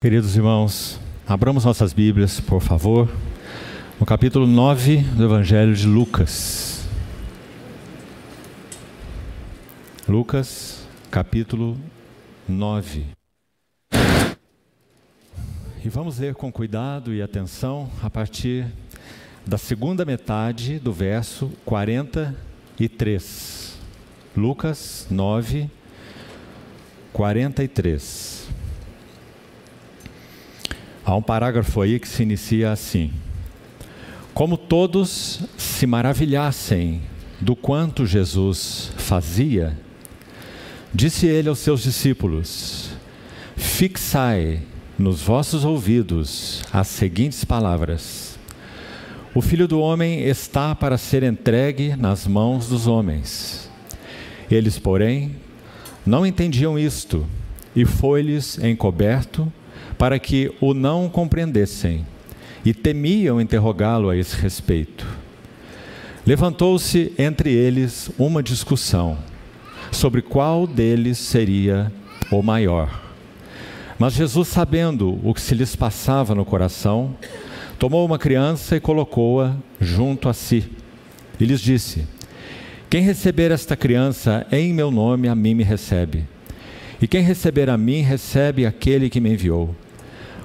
Queridos irmãos, abramos nossas Bíblias, por favor, no capítulo 9 do Evangelho de Lucas. Lucas, capítulo 9. E vamos ler com cuidado e atenção a partir da segunda metade do verso 43. Lucas 9, 43. Há um parágrafo aí que se inicia assim: Como todos se maravilhassem do quanto Jesus fazia, disse ele aos seus discípulos: Fixai nos vossos ouvidos as seguintes palavras: O filho do homem está para ser entregue nas mãos dos homens. Eles, porém, não entendiam isto, e foi-lhes encoberto para que o não compreendessem e temiam interrogá-lo a esse respeito. Levantou-se entre eles uma discussão sobre qual deles seria o maior. Mas Jesus, sabendo o que se lhes passava no coração, tomou uma criança e colocou-a junto a si. E lhes disse: Quem receber esta criança em meu nome, a mim me recebe. E quem receber a mim, recebe aquele que me enviou.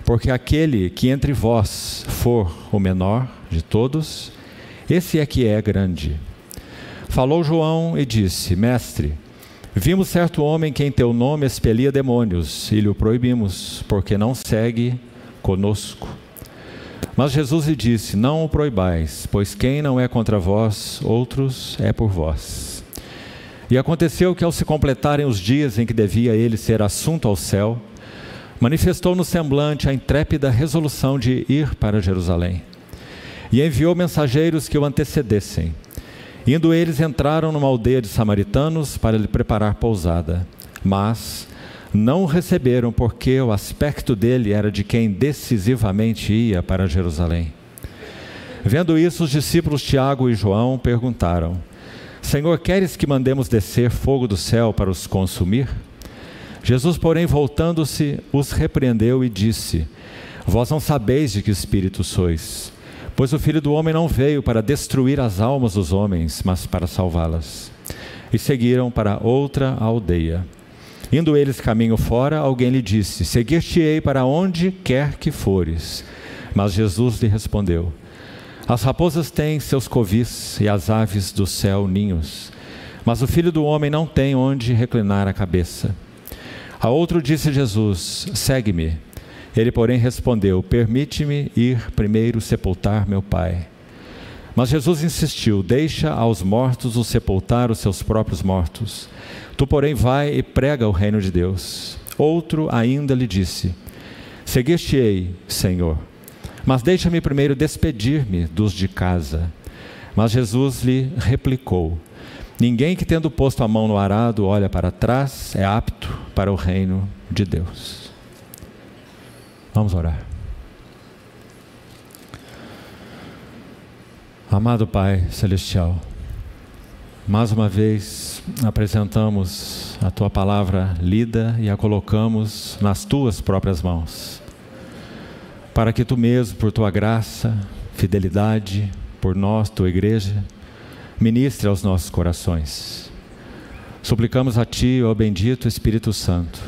Porque aquele que entre vós for o menor de todos, esse é que é grande. Falou João e disse: Mestre, vimos certo homem que em teu nome expelia demônios e lhe o proibimos, porque não segue conosco. Mas Jesus lhe disse: Não o proibais, pois quem não é contra vós, outros é por vós. E aconteceu que, ao se completarem os dias em que devia ele ser assunto ao céu, manifestou no semblante a intrépida resolução de ir para Jerusalém. E enviou mensageiros que o antecedessem. Indo eles, entraram numa aldeia de samaritanos para lhe preparar pousada. Mas não o receberam, porque o aspecto dele era de quem decisivamente ia para Jerusalém. Vendo isso, os discípulos Tiago e João perguntaram: Senhor, queres que mandemos descer fogo do céu para os consumir? Jesus, porém, voltando-se, os repreendeu e disse: Vós não sabeis de que espírito sois, pois o filho do homem não veio para destruir as almas dos homens, mas para salvá-las. E seguiram para outra aldeia. Indo eles caminho fora, alguém lhe disse: Seguir-te-ei para onde quer que fores. Mas Jesus lhe respondeu: As raposas têm seus covis e as aves do céu ninhos, mas o filho do homem não tem onde reclinar a cabeça. A outro disse Jesus: Segue-me. Ele, porém, respondeu: Permite-me ir primeiro sepultar meu pai. Mas Jesus insistiu: Deixa aos mortos o sepultar os seus próprios mortos. Tu, porém, vai e prega o reino de Deus. Outro ainda lhe disse: Seguir-te-ei, Senhor, mas deixa-me primeiro despedir-me dos de casa. Mas Jesus lhe replicou: Ninguém que tendo posto a mão no arado olha para trás é apto para o reino de Deus. Vamos orar. Amado Pai Celestial, mais uma vez apresentamos a tua palavra lida e a colocamos nas tuas próprias mãos, para que tu mesmo, por tua graça, fidelidade, por nós, tua igreja, ministre aos nossos corações. Suplicamos a Ti, ó bendito Espírito Santo,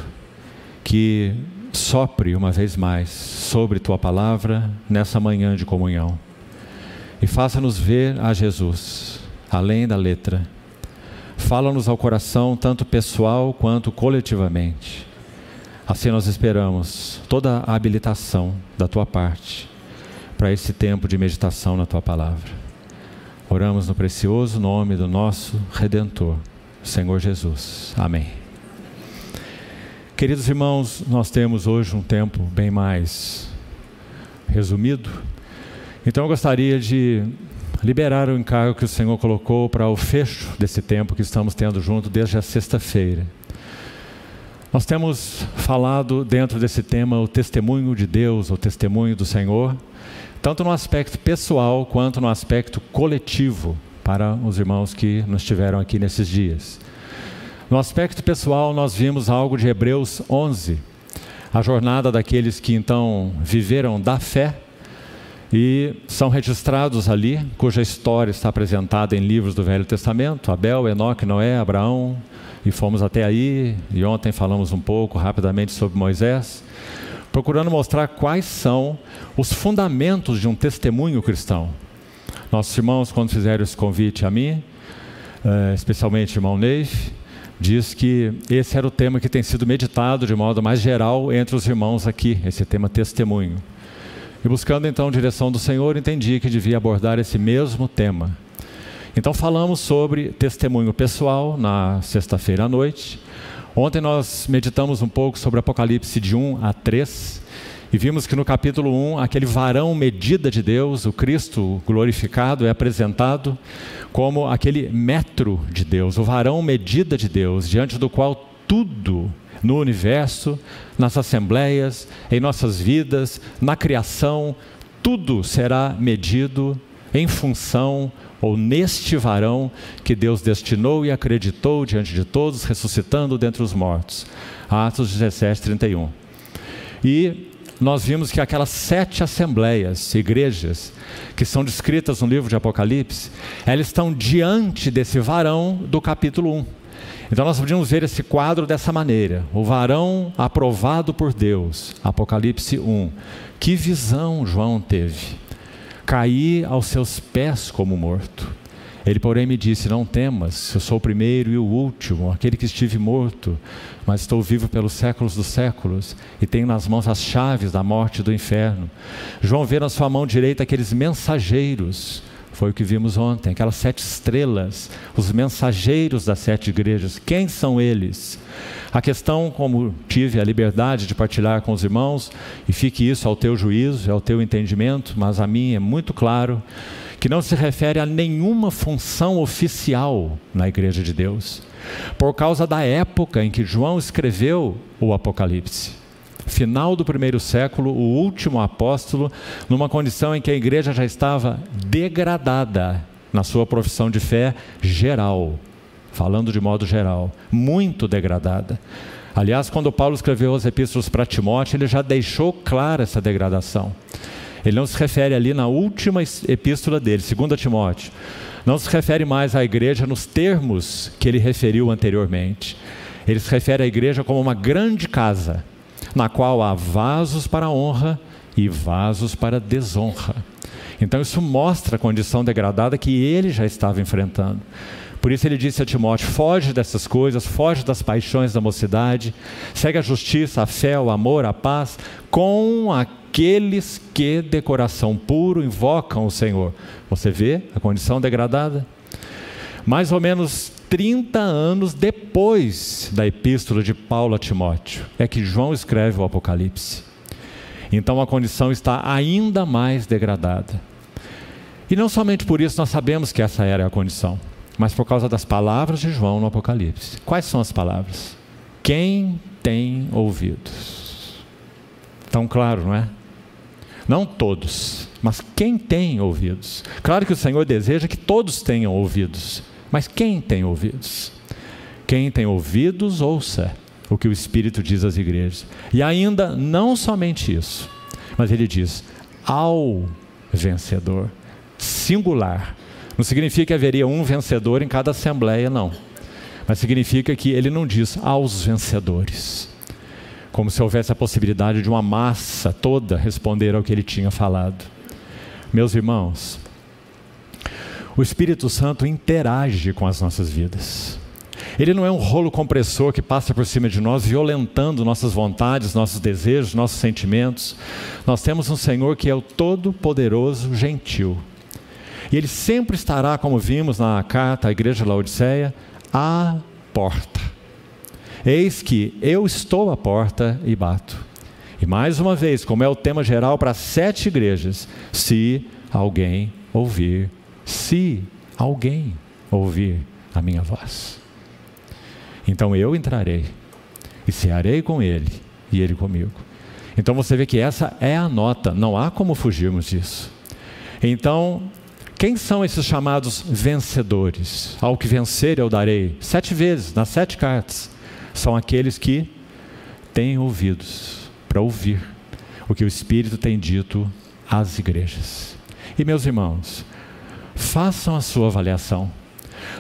que sopre uma vez mais sobre Tua palavra nessa manhã de comunhão e faça-nos ver a Jesus, além da letra. Fala-nos ao coração, tanto pessoal quanto coletivamente. Assim nós esperamos toda a habilitação da Tua parte para esse tempo de meditação na Tua palavra. Oramos no precioso nome do nosso Redentor, Senhor Jesus. Amém. Queridos irmãos, nós temos hoje um tempo bem mais resumido. Então eu gostaria de liberar o encargo que o Senhor colocou para o fecho desse tempo que estamos tendo junto desde a sexta-feira. Nós temos falado dentro desse tema o testemunho de Deus, o testemunho do Senhor tanto no aspecto pessoal quanto no aspecto coletivo para os irmãos que nos tiveram aqui nesses dias. No aspecto pessoal, nós vimos algo de Hebreus 11, a jornada daqueles que então viveram da fé e são registrados ali, cuja história está apresentada em livros do Velho Testamento: Abel, Enoque, Noé, Abraão, e fomos até aí. E ontem falamos um pouco rapidamente sobre Moisés, procurando mostrar quais são os fundamentos de um testemunho cristão. Nossos irmãos, quando fizeram esse convite a mim, eh, especialmente o irmão Neif, diz que esse era o tema que tem sido meditado de modo mais geral entre os irmãos aqui, esse tema testemunho. E buscando então a direção do Senhor, entendi que devia abordar esse mesmo tema. Então falamos sobre testemunho pessoal na sexta-feira à noite. Ontem nós meditamos um pouco sobre Apocalipse de 1 a 3 e vimos que no capítulo 1, aquele varão medida de Deus, o Cristo glorificado, é apresentado como aquele metro de Deus, o varão medida de Deus, diante do qual tudo no universo, nas assembleias, em nossas vidas, na criação, tudo será medido em função ou neste varão que Deus destinou e acreditou diante de todos, ressuscitando dentre os mortos. Atos 17, 31. E nós vimos que aquelas sete assembleias, igrejas, que são descritas no livro de Apocalipse, elas estão diante desse varão do capítulo 1. Então nós podemos ver esse quadro dessa maneira: o varão aprovado por Deus, Apocalipse 1. Que visão João teve? Caí aos seus pés como morto. Ele, porém, me disse: Não temas, eu sou o primeiro e o último, aquele que estive morto, mas estou vivo pelos séculos dos séculos e tenho nas mãos as chaves da morte e do inferno. João vê na sua mão direita aqueles mensageiros foi o que vimos ontem, aquelas sete estrelas, os mensageiros das sete igrejas. Quem são eles? A questão, como tive a liberdade de partilhar com os irmãos, e fique isso ao teu juízo, ao teu entendimento, mas a mim é muito claro, que não se refere a nenhuma função oficial na igreja de Deus, por causa da época em que João escreveu o Apocalipse final do primeiro século, o último apóstolo, numa condição em que a igreja já estava degradada na sua profissão de fé geral, falando de modo geral, muito degradada. Aliás, quando Paulo escreveu as epístolas para Timóteo, ele já deixou clara essa degradação. Ele não se refere ali na última epístola dele, 2 Timóteo. Não se refere mais à igreja nos termos que ele referiu anteriormente. Ele se refere à igreja como uma grande casa na qual há vasos para honra e vasos para desonra. Então isso mostra a condição degradada que ele já estava enfrentando. Por isso ele disse a Timóteo: foge dessas coisas, foge das paixões da mocidade, segue a justiça, a fé, o amor, a paz, com aqueles que de coração puro invocam o Senhor. Você vê a condição degradada? Mais ou menos 30 anos depois da epístola de Paulo a Timóteo, é que João escreve o Apocalipse. Então a condição está ainda mais degradada. E não somente por isso nós sabemos que essa era a condição, mas por causa das palavras de João no Apocalipse. Quais são as palavras? Quem tem ouvidos? Tão claro, não é? Não todos, mas quem tem ouvidos? Claro que o Senhor deseja que todos tenham ouvidos. Mas quem tem ouvidos? Quem tem ouvidos, ouça o que o Espírito diz às igrejas. E ainda não somente isso, mas ele diz: ao vencedor, singular. Não significa que haveria um vencedor em cada assembleia, não. Mas significa que ele não diz aos vencedores. Como se houvesse a possibilidade de uma massa toda responder ao que ele tinha falado. Meus irmãos, o Espírito Santo interage com as nossas vidas. Ele não é um rolo compressor que passa por cima de nós, violentando nossas vontades, nossos desejos, nossos sentimentos. Nós temos um Senhor que é o Todo-Poderoso, gentil. E Ele sempre estará, como vimos na carta à igreja de Laodiceia, à porta. Eis que eu estou à porta e bato. E mais uma vez, como é o tema geral para sete igrejas, se alguém ouvir se alguém ouvir a minha voz. Então eu entrarei e cearei com ele e ele comigo. Então você vê que essa é a nota, não há como fugirmos disso. Então, quem são esses chamados vencedores? Ao que vencer eu darei sete vezes, nas sete cartas. São aqueles que têm ouvidos. para ouvir o que o Espírito tem dito às igrejas. E meus irmãos, façam a sua avaliação.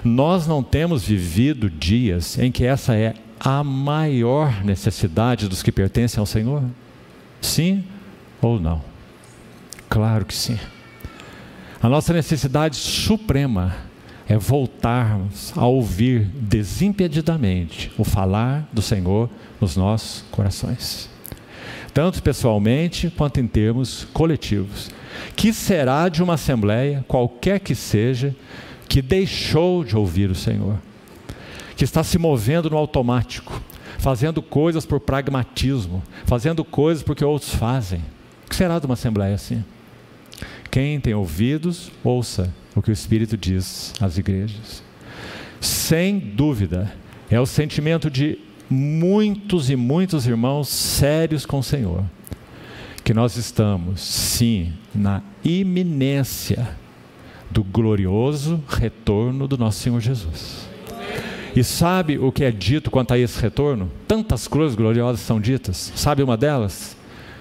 Nós não temos vivido dias em que essa é a maior necessidade dos que pertencem ao Senhor? Sim ou não? Claro que sim. A nossa necessidade suprema é voltarmos a ouvir desimpedidamente o falar do Senhor nos nossos corações, tanto pessoalmente quanto em termos coletivos. Que será de uma assembleia, qualquer que seja, que deixou de ouvir o Senhor, que está se movendo no automático, fazendo coisas por pragmatismo, fazendo coisas porque outros fazem. O que será de uma assembleia assim? Quem tem ouvidos, ouça o que o Espírito diz às igrejas. Sem dúvida, é o sentimento de muitos e muitos irmãos sérios com o Senhor, que nós estamos, sim, na iminência do glorioso retorno do nosso Senhor Jesus. E sabe o que é dito quanto a esse retorno? Tantas coisas gloriosas são ditas. Sabe uma delas?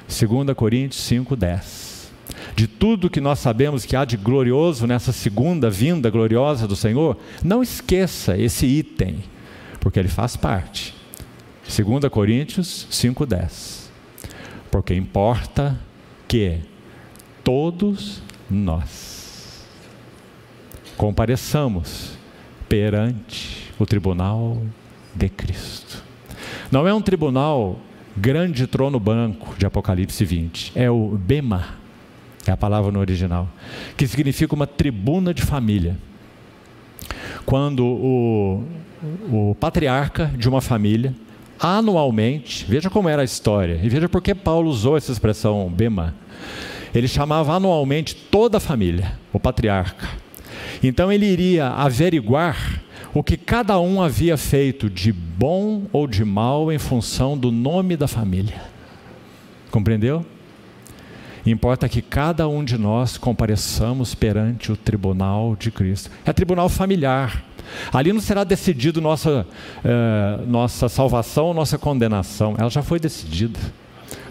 2 Coríntios 5:10 de tudo que nós sabemos que há de glorioso nessa segunda vinda gloriosa do Senhor, não esqueça esse item, porque ele faz parte. 2 Coríntios 5,10. Porque importa que todos nós compareçamos perante o tribunal de Cristo. Não é um tribunal grande trono branco de Apocalipse 20, é o Bema é a palavra no original, que significa uma tribuna de família. Quando o, o patriarca de uma família, anualmente, veja como era a história, e veja por que Paulo usou essa expressão bema. Ele chamava anualmente toda a família, o patriarca. Então ele iria averiguar o que cada um havia feito de bom ou de mal em função do nome da família. Compreendeu? Importa que cada um de nós compareçamos perante o tribunal de Cristo. É tribunal familiar. Ali não será decidido nossa, eh, nossa salvação ou nossa condenação. Ela já foi decidida.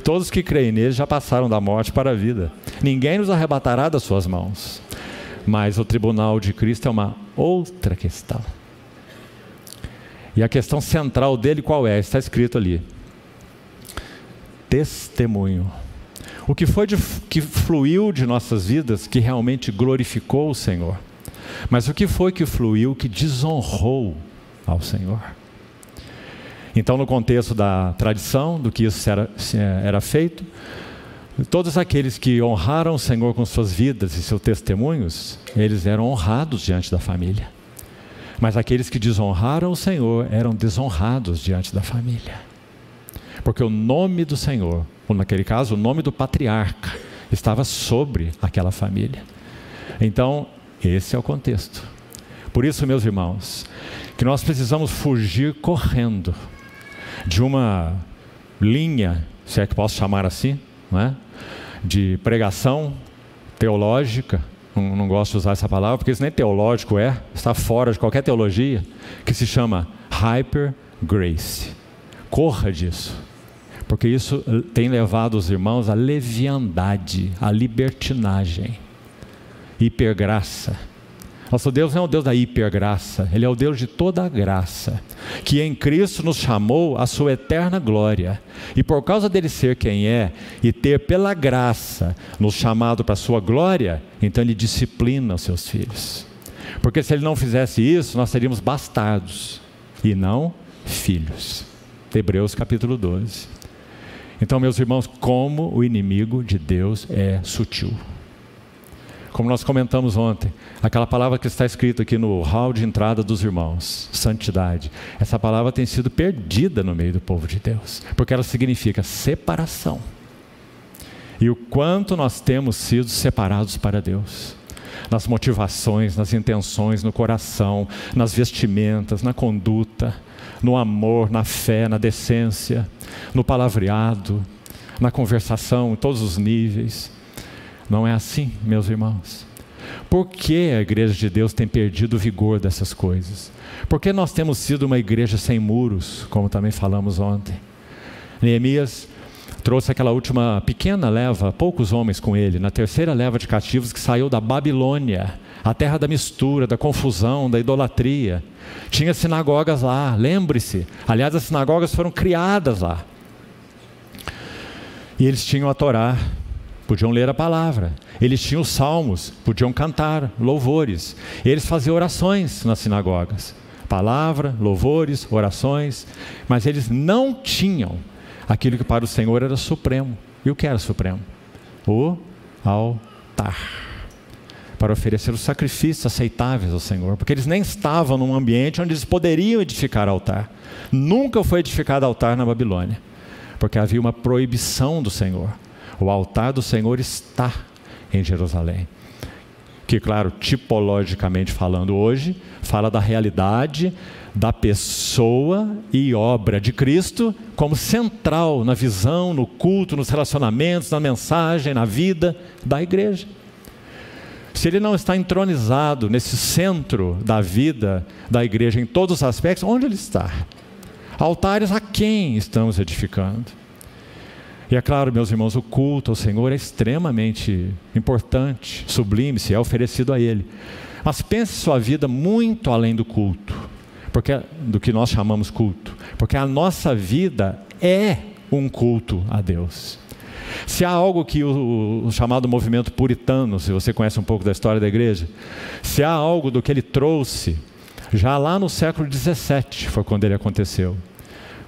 Todos que creem nele já passaram da morte para a vida. Ninguém nos arrebatará das suas mãos. Mas o tribunal de Cristo é uma outra questão. E a questão central dele qual é? Está escrito ali: testemunho. O que foi de, que fluiu de nossas vidas que realmente glorificou o Senhor? Mas o que foi que fluiu que desonrou ao Senhor? Então, no contexto da tradição, do que isso era, era feito, todos aqueles que honraram o Senhor com suas vidas e seus testemunhos, eles eram honrados diante da família. Mas aqueles que desonraram o Senhor eram desonrados diante da família. Porque o nome do Senhor ou naquele caso, o nome do patriarca estava sobre aquela família. Então, esse é o contexto. Por isso, meus irmãos, que nós precisamos fugir correndo de uma linha, se é que posso chamar assim, não é? de pregação teológica, não, não, gosto de usar essa palavra, porque isso nem teológico é, está fora de qualquer teologia, que se chama hyper grace. Corra disso porque isso eh, tem levado os irmãos à leviandade, à libertinagem, hipergraça. Nosso Deus não é o Deus da hipergraça, Ele é o Deus de toda a graça, que em Cristo nos chamou à sua eterna glória. E por causa dele ser quem é e ter pela graça nos chamado para a sua glória, então Ele disciplina os seus filhos. Porque se Ele não fizesse isso, nós seríamos bastardos e não filhos. Hebreus capítulo 12. Então, meus irmãos, como o inimigo de Deus é sutil. Como nós comentamos ontem, aquela palavra que está escrita aqui no hall de entrada dos irmãos, santidade, essa palavra tem sido perdida no meio do povo de Deus, porque ela significa separação. E o quanto nós temos sido separados para Deus nas motivações, nas intenções, no coração, nas vestimentas, na conduta, no amor, na fé, na decência, no palavreado, na conversação, em todos os níveis. Não é assim, meus irmãos. Por que a igreja de Deus tem perdido o vigor dessas coisas? Porque nós temos sido uma igreja sem muros, como também falamos ontem. Neemias trouxe aquela última pequena leva, poucos homens com ele, na terceira leva de cativos que saiu da Babilônia, a terra da mistura, da confusão, da idolatria. Tinha sinagogas lá, lembre-se. Aliás, as sinagogas foram criadas lá. E eles tinham a Torá, podiam ler a palavra. Eles tinham os salmos, podiam cantar louvores. Eles faziam orações nas sinagogas. Palavra, louvores, orações. Mas eles não tinham aquilo que para o Senhor era supremo. E o que era supremo? O altar. Para oferecer os sacrifícios aceitáveis ao Senhor, porque eles nem estavam num ambiente onde eles poderiam edificar altar. Nunca foi edificado altar na Babilônia, porque havia uma proibição do Senhor. O altar do Senhor está em Jerusalém. Que, claro, tipologicamente falando hoje, fala da realidade da pessoa e obra de Cristo como central na visão, no culto, nos relacionamentos, na mensagem, na vida da igreja. Se ele não está entronizado nesse centro da vida da igreja em todos os aspectos, onde ele está? Altares a quem estamos edificando? E é claro, meus irmãos, o culto ao Senhor é extremamente importante, sublime, se é oferecido a Ele. Mas pense sua vida muito além do culto porque do que nós chamamos culto, porque a nossa vida é um culto a Deus. Se há algo que o, o, chamado movimento puritano, se você conhece um pouco da história da igreja, se há algo do que ele trouxe, já lá no século XVII foi quando ele aconteceu.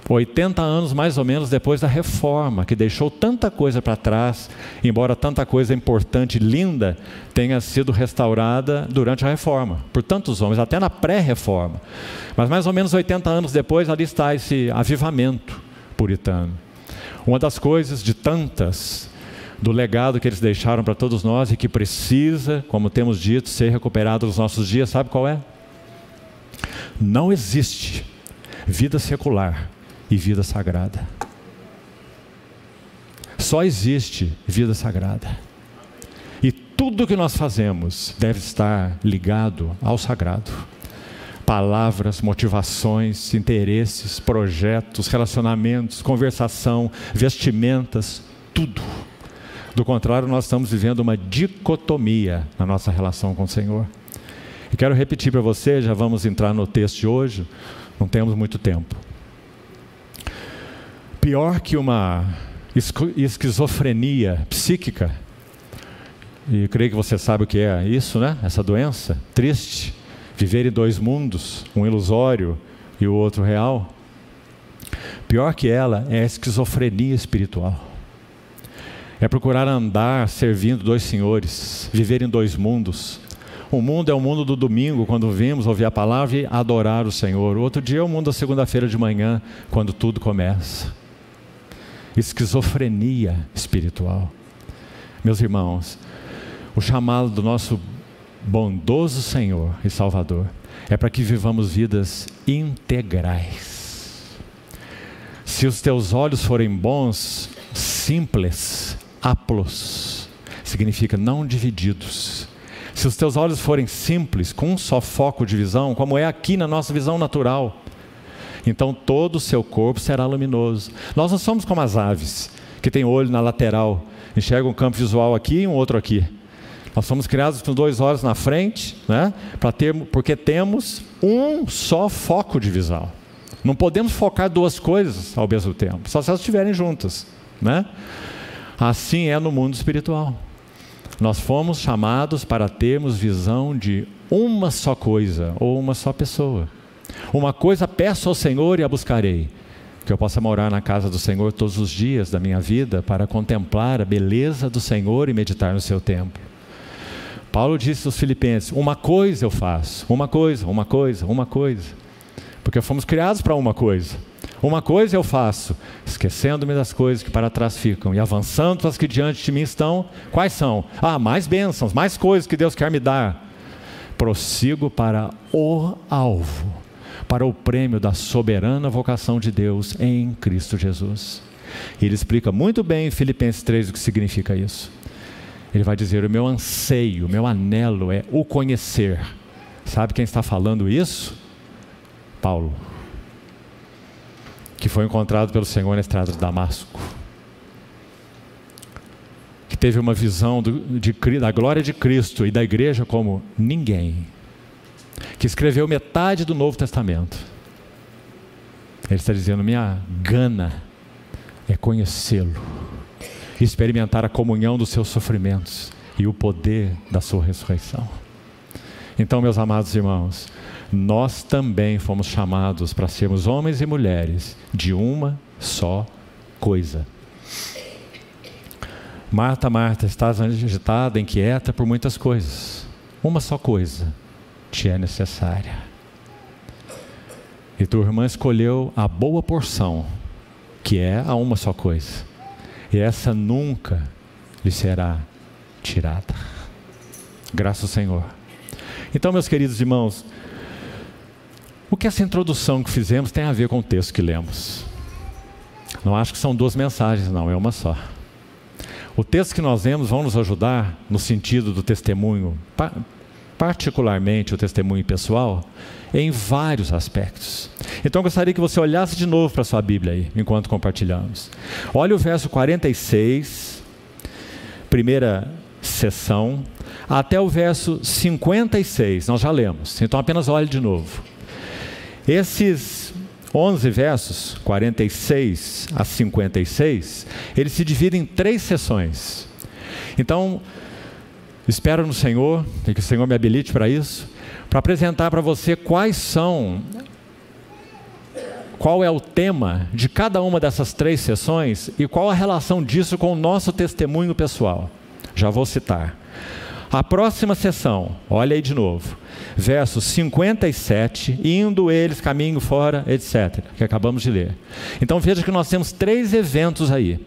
80 anos mais ou menos depois da reforma, que deixou tanta coisa para trás, embora tanta coisa importante e linda tenha sido restaurada durante a reforma, por tantos homens, até na pré-reforma. Mas mais ou menos 80 anos depois, ali está esse avivamento puritano. Uma das coisas de tantas do legado que eles deixaram para todos nós e que precisa, como temos dito, ser recuperado nos nossos dias, sabe qual é? Não existe vida secular e vida sagrada. Só existe vida sagrada. E tudo que nós fazemos deve estar ligado ao sagrado. Palavras, motivações, interesses, projetos, relacionamentos, conversação, vestimentas, tudo. Do contrário, nós estamos vivendo uma dicotomia na nossa relação com o Senhor. E quero repetir para você, já vamos entrar no texto de hoje, não temos muito tempo pior que uma esquizofrenia psíquica, e creio que você sabe o que é isso, né? Essa doença triste, viver em dois mundos, um ilusório e o outro real. Pior que ela é a esquizofrenia espiritual. É procurar andar servindo dois senhores, viver em dois mundos. Um mundo é o mundo do domingo, quando vimos ouvir a palavra e adorar o Senhor. O outro dia é o mundo da segunda-feira de manhã, quando tudo começa esquizofrenia espiritual. Meus irmãos, o chamado do nosso bondoso Senhor e Salvador é para que vivamos vidas integrais. Se os teus olhos forem bons, simples, aplos, significa não divididos. Se os teus olhos forem simples, com um só foco de visão, como é aqui na nossa visão natural, então todo o seu corpo será luminoso. Nós não somos como as aves, que têm olho na lateral, enxergam um campo visual aqui e um outro aqui. Nós somos criados com dois olhos na frente, né? ter, porque temos um só foco de visão. Não podemos focar duas coisas ao mesmo tempo, só se elas estiverem juntas. Né? Assim é no mundo espiritual. Nós fomos chamados para termos visão de uma só coisa ou uma só pessoa. Uma coisa peço ao Senhor e a buscarei: que eu possa morar na casa do Senhor todos os dias da minha vida para contemplar a beleza do Senhor e meditar no seu templo. Paulo disse aos Filipenses: Uma coisa eu faço, uma coisa, uma coisa, uma coisa. Porque fomos criados para uma coisa. Uma coisa eu faço, esquecendo-me das coisas que para trás ficam e avançando as que diante de mim estão. Quais são? Ah, mais bênçãos, mais coisas que Deus quer me dar. Prossigo para o alvo para o prêmio da soberana vocação de Deus em Cristo Jesus. E ele explica muito bem em Filipenses 3 o que significa isso. Ele vai dizer: O meu anseio, o meu anelo é o conhecer. Sabe quem está falando isso? Paulo, que foi encontrado pelo Senhor na estrada de Damasco. que teve uma visão do, de, da glória de Cristo e da igreja como ninguém, que escreveu metade do Novo Testamento. Ele está dizendo: minha gana é conhecê-lo, experimentar a comunhão dos seus sofrimentos e o poder da sua ressurreição. Então, meus amados irmãos, nós também fomos chamados para sermos homens e mulheres de uma só coisa. Marta, Marta, estás agitada, inquieta por muitas coisas. Uma só coisa te é necessária. E tua irmã escolheu a boa porção, que é a uma só coisa. E essa nunca lhe será tirada. Graças ao Senhor. Então, meus queridos irmãos, o que essa introdução que fizemos tem a ver com o texto que lemos? Não acho que são duas mensagens, não, é uma só. O texto que nós lemos vão nos ajudar no sentido do testemunho, particularmente o testemunho pessoal, em vários aspectos. Então eu gostaria que você olhasse de novo para a sua Bíblia aí, enquanto compartilhamos. Olha o verso 46, primeira sessão, até o verso 56, nós já lemos, então apenas olhe de novo. Esses 11 versos, 46 a 56, eles se dividem em três sessões. Então, espero no Senhor, e que o Senhor me habilite para isso, para apresentar para você quais são, qual é o tema de cada uma dessas três sessões e qual a relação disso com o nosso testemunho pessoal. Já vou citar. A próxima sessão, olha aí de novo, versos 57, indo eles caminho fora, etc., que acabamos de ler. Então veja que nós temos três eventos aí.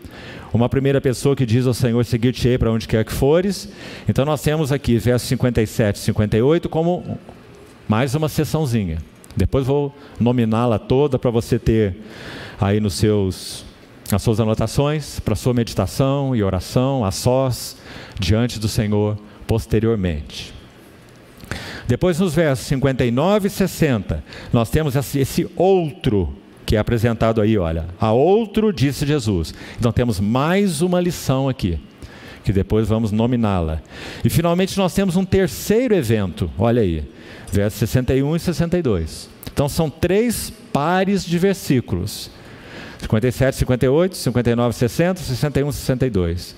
Uma primeira pessoa que diz ao Senhor: Seguir-te-ei para onde quer que fores. Então nós temos aqui versos 57 e 58 como mais uma sessãozinha. Depois vou nominá-la toda para você ter aí nos seus as suas anotações para sua meditação e oração a sós diante do Senhor posteriormente. Depois, nos versos 59 e 60, nós temos esse outro que é apresentado aí, olha. A outro disse Jesus. Então temos mais uma lição aqui, que depois vamos nominá-la. E finalmente nós temos um terceiro evento, olha aí, versos 61 e 62. Então são três pares de versículos. 57, 58, 59, 60, 61, 62.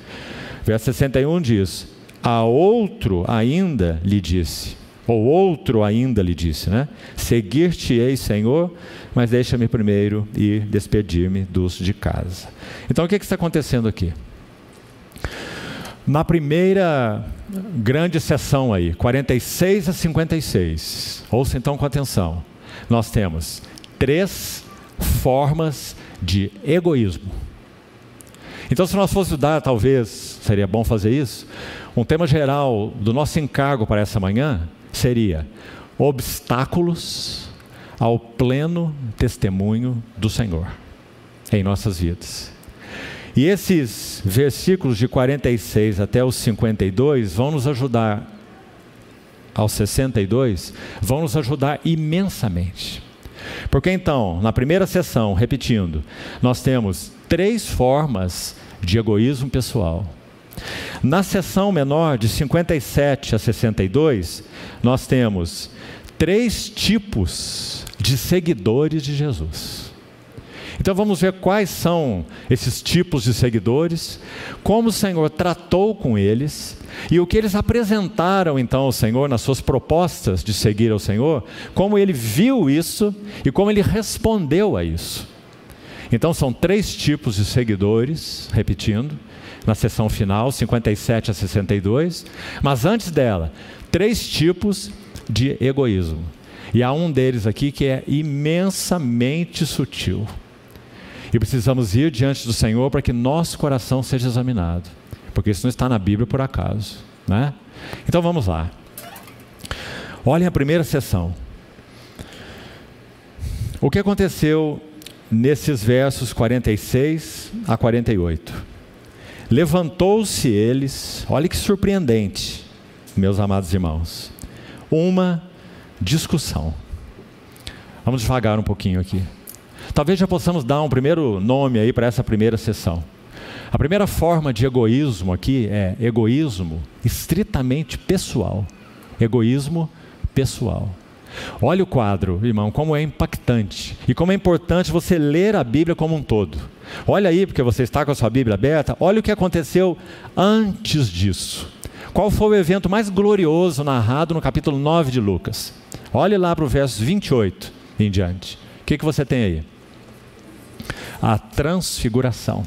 Verso 61 diz: A outro ainda lhe disse, ou outro ainda lhe disse, né? Seguir-te-ei, Senhor, mas deixa-me primeiro ir despedir-me dos de casa. Então o que, que está acontecendo aqui? Na primeira grande sessão aí, 46 a 56, ouça então com atenção, nós temos três formas de egoísmo. Então, se nós fôssemos dar, talvez seria bom fazer isso, um tema geral do nosso encargo para essa manhã seria obstáculos ao pleno testemunho do Senhor em nossas vidas. E esses versículos de 46 até os 52 vão nos ajudar, aos 62, vão nos ajudar imensamente. Porque então, na primeira sessão, repetindo, nós temos três formas de egoísmo pessoal. Na sessão menor, de 57 a 62, nós temos três tipos de seguidores de Jesus. Então vamos ver quais são esses tipos de seguidores, como o Senhor tratou com eles e o que eles apresentaram então ao Senhor nas suas propostas de seguir ao Senhor, como ele viu isso e como ele respondeu a isso. Então são três tipos de seguidores, repetindo, na sessão final, 57 a 62, mas antes dela, três tipos de egoísmo. E há um deles aqui que é imensamente sutil. E precisamos ir diante do Senhor para que nosso coração seja examinado. Porque isso não está na Bíblia por acaso. Né? Então vamos lá. Olhem a primeira sessão. O que aconteceu nesses versos 46 a 48? Levantou-se eles, olha que surpreendente, meus amados irmãos, uma discussão. Vamos devagar um pouquinho aqui. Talvez já possamos dar um primeiro nome aí para essa primeira sessão. A primeira forma de egoísmo aqui é egoísmo estritamente pessoal. Egoísmo pessoal. Olha o quadro, irmão, como é impactante e como é importante você ler a Bíblia como um todo. Olha aí, porque você está com a sua Bíblia aberta, olha o que aconteceu antes disso. Qual foi o evento mais glorioso narrado no capítulo 9 de Lucas? Olhe lá para o verso 28 em diante. O que, que você tem aí? A transfiguração.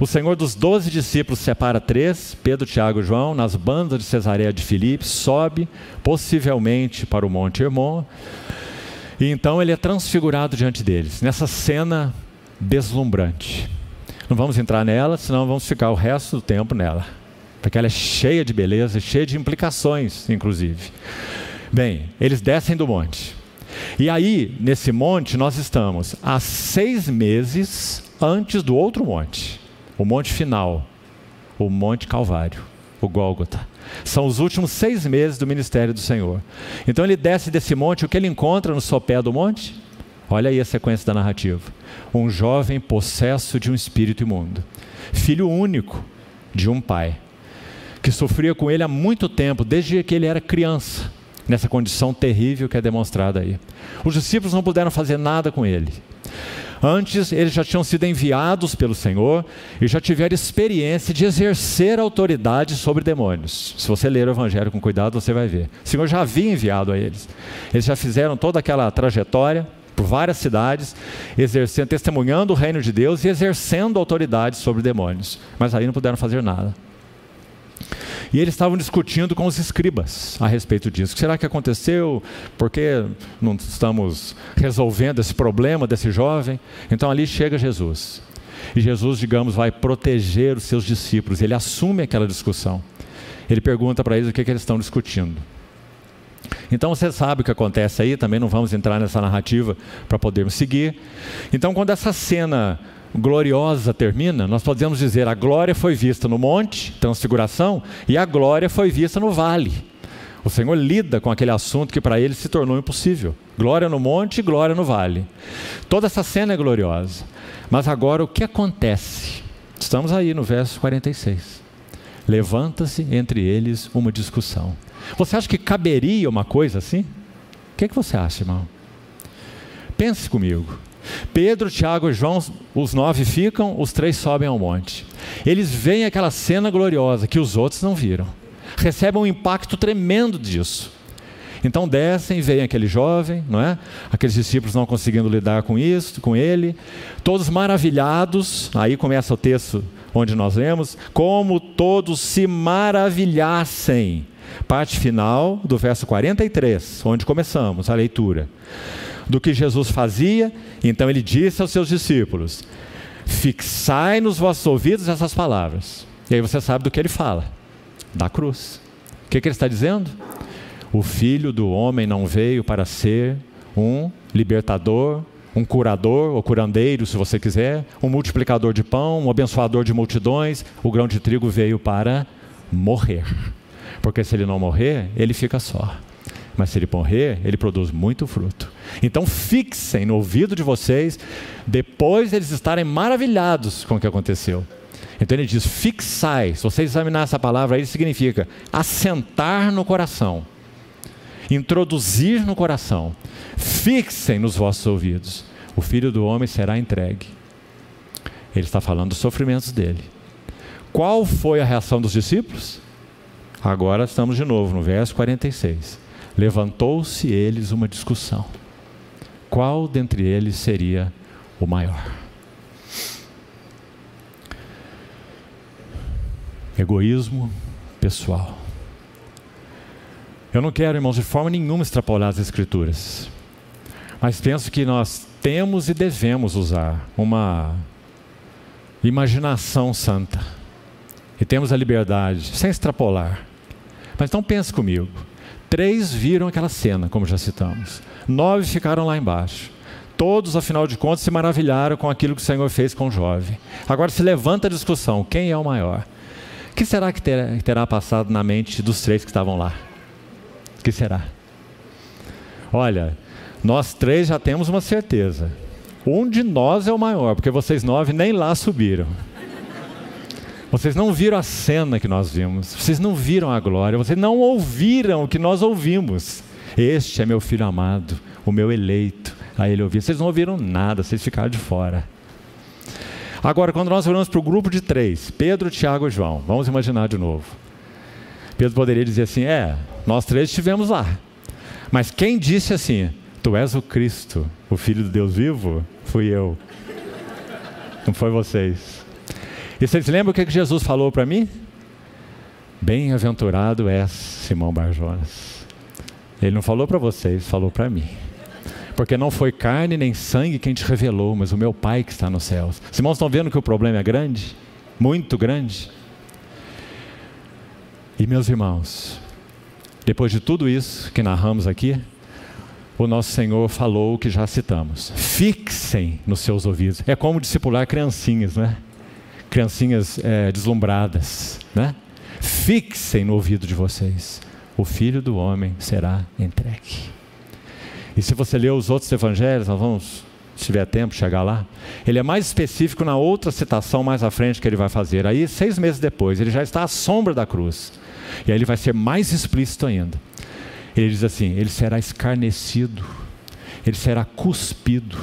O Senhor dos doze discípulos separa três, Pedro, Tiago e João, nas bandas de Cesareia de Filipe, sobe, possivelmente para o Monte Hermon, e então ele é transfigurado diante deles, nessa cena deslumbrante. Não vamos entrar nela, senão vamos ficar o resto do tempo nela, porque ela é cheia de beleza, cheia de implicações, inclusive. Bem, eles descem do monte. E aí, nesse monte, nós estamos há seis meses antes do outro monte o monte final, o Monte Calvário, o Gólgota. São os últimos seis meses do ministério do Senhor. Então ele desce desse monte, o que ele encontra no sopé do monte? Olha aí a sequência da narrativa. Um jovem possesso de um espírito imundo, filho único de um pai, que sofria com ele há muito tempo, desde que ele era criança, nessa condição terrível que é demonstrada aí. Os discípulos não puderam fazer nada com ele. Antes, eles já tinham sido enviados pelo Senhor e já tiveram experiência de exercer autoridade sobre demônios. Se você ler o Evangelho com cuidado, você vai ver. O Senhor já havia enviado a eles. Eles já fizeram toda aquela trajetória por várias cidades, exercendo, testemunhando o reino de Deus e exercendo autoridade sobre demônios. Mas aí não puderam fazer nada. E eles estavam discutindo com os escribas a respeito disso. O que será que aconteceu? Por que não estamos resolvendo esse problema desse jovem? Então ali chega Jesus. E Jesus, digamos, vai proteger os seus discípulos. Ele assume aquela discussão. Ele pergunta para eles o que, que eles estão discutindo. Então você sabe o que acontece aí, também não vamos entrar nessa narrativa para podermos seguir. Então, quando essa cena gloriosa termina, nós podemos dizer a glória foi vista no monte, transfiguração, e a glória foi vista no vale. O Senhor lida com aquele assunto que para ele se tornou impossível. Glória no monte e glória no vale. Toda essa cena é gloriosa. Mas agora o que acontece? Estamos aí no verso 46. Levanta-se entre eles uma discussão. Você acha que caberia uma coisa assim? O que, é que você acha, irmão? Pense comigo. Pedro, Tiago e João, os nove ficam, os três sobem ao monte. Eles veem aquela cena gloriosa que os outros não viram. Recebem um impacto tremendo disso. Então descem veem aquele jovem, não é? Aqueles discípulos não conseguindo lidar com isso, com ele, todos maravilhados. Aí começa o texto onde nós lemos, como todos se maravilhassem. Parte final do verso 43, onde começamos a leitura do que Jesus fazia, então ele disse aos seus discípulos: Fixai nos vossos ouvidos essas palavras. E aí você sabe do que ele fala: da cruz. O que, que ele está dizendo? O filho do homem não veio para ser um libertador, um curador ou curandeiro, se você quiser, um multiplicador de pão, um abençoador de multidões. O grão de trigo veio para morrer. Porque se ele não morrer, ele fica só. Mas se ele morrer, ele produz muito fruto. Então fixem no ouvido de vocês, depois eles estarem maravilhados com o que aconteceu. Então ele diz: fixai. Se você examinar essa palavra aí, significa assentar no coração, introduzir no coração. Fixem nos vossos ouvidos. O filho do homem será entregue. Ele está falando dos sofrimentos dele. Qual foi a reação dos discípulos? Agora estamos de novo no verso 46. Levantou-se eles uma discussão qual dentre eles seria o maior. Egoísmo pessoal. Eu não quero, irmãos, de forma nenhuma extrapolar as Escrituras, mas penso que nós temos e devemos usar uma imaginação santa e temos a liberdade, sem extrapolar. Mas então pense comigo: três viram aquela cena, como já citamos. Nove ficaram lá embaixo. Todos, afinal de contas, se maravilharam com aquilo que o Senhor fez com o jovem. Agora se levanta a discussão: quem é o maior? O que será que terá, passado na mente dos três que estavam lá? O que será? Olha, nós três já temos uma certeza. Um de nós é o maior, porque vocês nove nem lá subiram. Vocês não viram a cena que nós vimos, vocês não viram a glória, vocês não ouviram o que nós ouvimos. Este é meu filho amado, o meu eleito. Aí ele ouvia. Vocês não ouviram nada, vocês ficaram de fora. Agora, quando nós olhamos para o grupo de três, Pedro, Tiago e João, vamos imaginar de novo. Pedro poderia dizer assim: É, nós três estivemos lá. Mas quem disse assim: Tu és o Cristo, o Filho de Deus vivo? Fui eu. Não foi vocês. E vocês lembram o que Jesus falou para mim? Bem-aventurado és, Simão Barjonas. Ele não falou para vocês, falou para mim. Porque não foi carne nem sangue quem te revelou, mas o meu Pai que está nos céus. Os irmãos estão vendo que o problema é grande? Muito grande? E meus irmãos, depois de tudo isso que narramos aqui, o nosso Senhor falou o que já citamos. Fixem nos seus ouvidos. É como discipular criancinhas, né? Criancinhas é, deslumbradas, né? Fixem no ouvido de vocês: o filho do homem será entregue. E se você ler os outros evangelhos, nós vamos, se tiver tempo, chegar lá. Ele é mais específico na outra citação mais à frente que ele vai fazer. Aí, seis meses depois, ele já está à sombra da cruz. E aí ele vai ser mais explícito ainda. Ele diz assim: ele será escarnecido, ele será cuspido,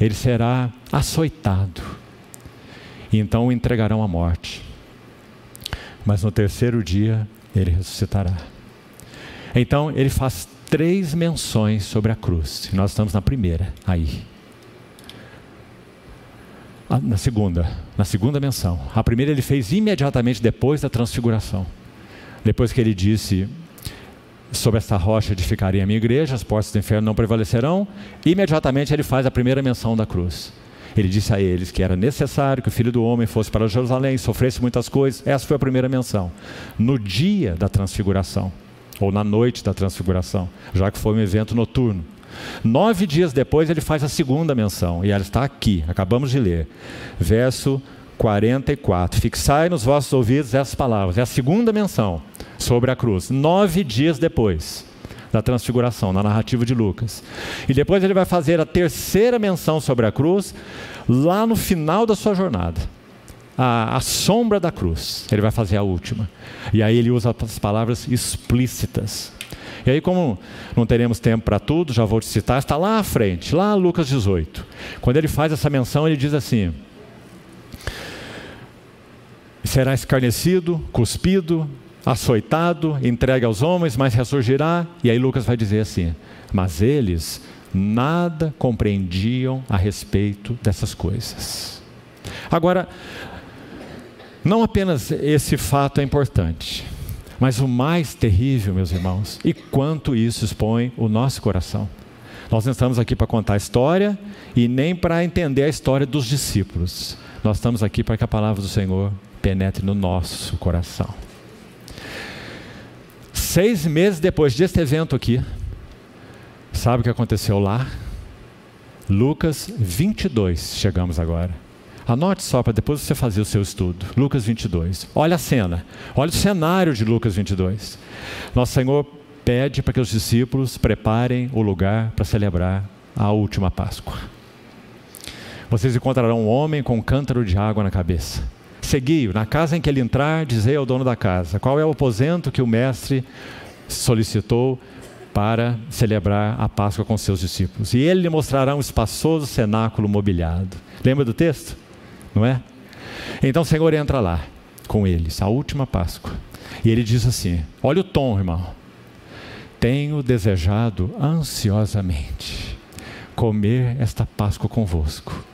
ele será açoitado e então o entregarão à morte. Mas no terceiro dia ele ressuscitará. Então ele faz três menções sobre a cruz. E nós estamos na primeira, aí. Na segunda, na segunda menção. A primeira ele fez imediatamente depois da transfiguração. Depois que ele disse: Sobre esta rocha edificarei a minha igreja, as portas do inferno não prevalecerão. Imediatamente ele faz a primeira menção da cruz. Ele disse a eles que era necessário que o filho do homem fosse para Jerusalém, sofresse muitas coisas. Essa foi a primeira menção. No dia da transfiguração, ou na noite da transfiguração, já que foi um evento noturno. Nove dias depois, ele faz a segunda menção, e ela está aqui, acabamos de ler. Verso 44. Fixai nos vossos ouvidos essas palavras. É a segunda menção sobre a cruz. Nove dias depois da transfiguração, na narrativa de Lucas. E depois ele vai fazer a terceira menção sobre a cruz, lá no final da sua jornada. A, a, sombra da cruz. Ele vai fazer a última. E aí ele usa as palavras explícitas. E aí, como não teremos tempo para tudo, já vou te citar, está lá à frente, lá Lucas 18. Quando ele faz essa menção, ele diz assim: será escarnecido, cuspido, açoitado, entregue aos homens, mas ressurgirá. E aí Lucas vai dizer assim: Mas eles nada compreendiam a respeito dessas coisas. Agora, não apenas esse fato é importante, mas o mais terrível, meus irmãos, e quanto isso expõe o nosso coração. Nós não estamos aqui para contar a história e nem para entender a história dos discípulos. Nós estamos aqui para que a palavra do Senhor penetre no nosso coração. Seis meses depois deste evento aqui, sabe o que aconteceu lá? Lucas 22, chegamos agora. Anote só para depois você fazer o seu estudo. Lucas 22. Olha a cena. Olha o cenário de Lucas 22. Nosso Senhor pede para que os discípulos preparem o lugar para celebrar a última Páscoa. Vocês encontrarão um homem com um cântaro de água na cabeça Segui-o. Na casa em que ele entrar, dizei ao dono da casa: qual é o aposento que o mestre solicitou para celebrar a Páscoa com seus discípulos. E ele lhe mostrará um espaçoso cenáculo mobiliado. Lembra do texto? Não é? Então o Senhor entra lá com eles, a última Páscoa. E ele diz assim: Olha o tom, irmão. Tenho desejado ansiosamente comer esta Páscoa convosco,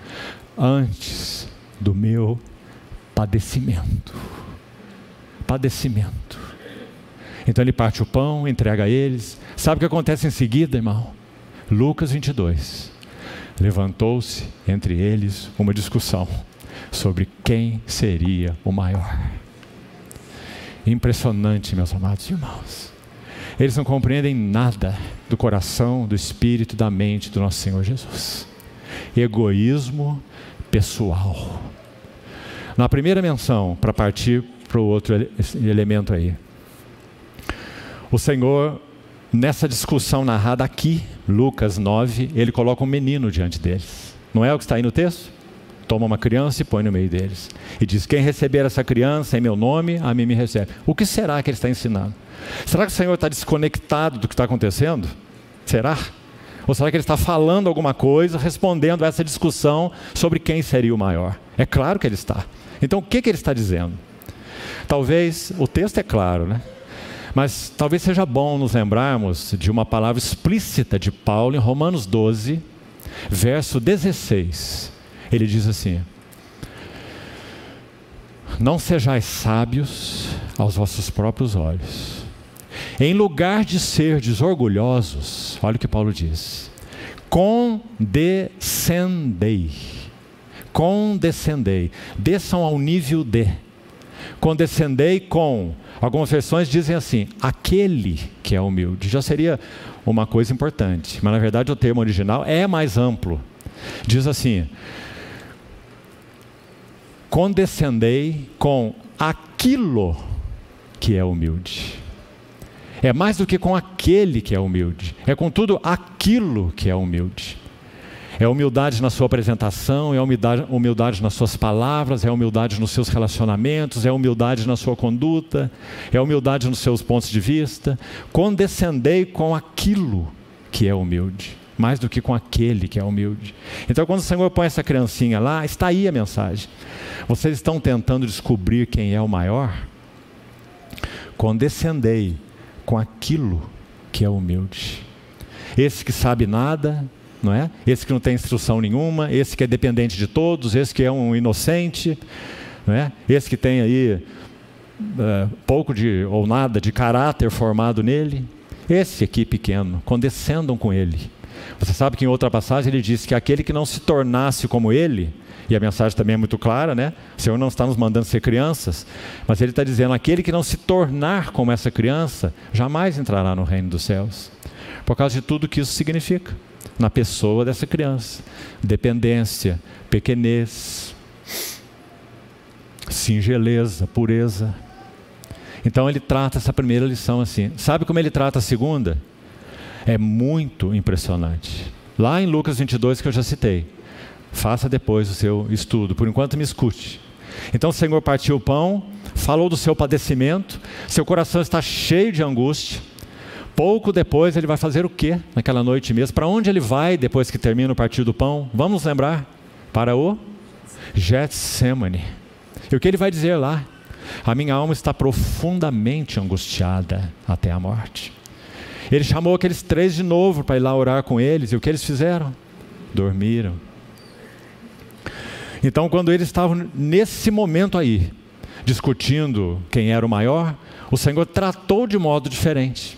antes do meu padecimento. Padecimento. Então ele parte o pão, entrega a eles. Sabe o que acontece em seguida, irmão? Lucas 22. Levantou-se entre eles uma discussão sobre quem seria o maior. Impressionante, meus amados irmãos. Eles não compreendem nada do coração, do espírito, da mente do nosso Senhor Jesus. Egoísmo pessoal na primeira menção, para partir para o outro elemento aí. O Senhor, nessa discussão narrada aqui, Lucas 9, ele coloca um menino diante deles. Não é o que está aí no texto? toma uma criança e põe no meio deles. E diz: Quem receber essa criança em meu nome, a mim me recebe. O que será que ele está ensinando? Será que o Senhor está desconectado do que está acontecendo? Será? Ou será que ele está falando alguma coisa, respondendo a essa discussão sobre quem seria o maior? É claro que ele está. Então o que, que ele está dizendo? Talvez, o texto é claro, né? Mas talvez seja bom nos lembrarmos de uma palavra explícita de Paulo em Romanos 12, verso 16. Ele diz assim: Não sejais sábios aos vossos próprios olhos. Em lugar de ser desorgulhosos, olha o que Paulo diz: condescendei. Condescendei. Desçam ao nível de. Condescendei com. Algumas versões dizem assim: aquele que é humilde. Já seria uma coisa importante, mas na verdade o termo original é mais amplo. Diz assim: condescendei com aquilo que é humilde. É mais do que com aquele que é humilde, é com tudo aquilo que é humilde. É humildade na sua apresentação, é humildade, humildade nas suas palavras, é humildade nos seus relacionamentos, é humildade na sua conduta, é humildade nos seus pontos de vista. Condescendei com aquilo que é humilde, mais do que com aquele que é humilde. Então, quando o Senhor põe essa criancinha lá, está aí a mensagem. Vocês estão tentando descobrir quem é o maior? Condescendei com aquilo que é humilde. Esse que sabe nada, não é? Esse que não tem instrução nenhuma, esse que é dependente de todos, esse que é um inocente, não é? Esse que tem aí uh, pouco de ou nada de caráter formado nele, esse aqui pequeno, condescendam com ele. Você sabe que em outra passagem ele diz que aquele que não se tornasse como ele, e a mensagem também é muito clara, né? O Senhor não está nos mandando ser crianças, mas Ele está dizendo: aquele que não se tornar como essa criança, jamais entrará no reino dos céus, por causa de tudo que isso significa na pessoa dessa criança: dependência, pequenez, singeleza, pureza. Então ele trata essa primeira lição assim. Sabe como ele trata a segunda? É muito impressionante. Lá em Lucas 22, que eu já citei. Faça depois o seu estudo. Por enquanto, me escute. Então o Senhor partiu o pão, falou do seu padecimento, seu coração está cheio de angústia. Pouco depois ele vai fazer o que naquela noite mesmo? Para onde ele vai depois que termina o partir do pão? Vamos lembrar? Para o Getsemane. E o que ele vai dizer lá? A minha alma está profundamente angustiada até a morte. Ele chamou aqueles três de novo para ir lá orar com eles, e o que eles fizeram? Dormiram. Então, quando eles estavam nesse momento aí, discutindo quem era o maior, o Senhor tratou de modo diferente.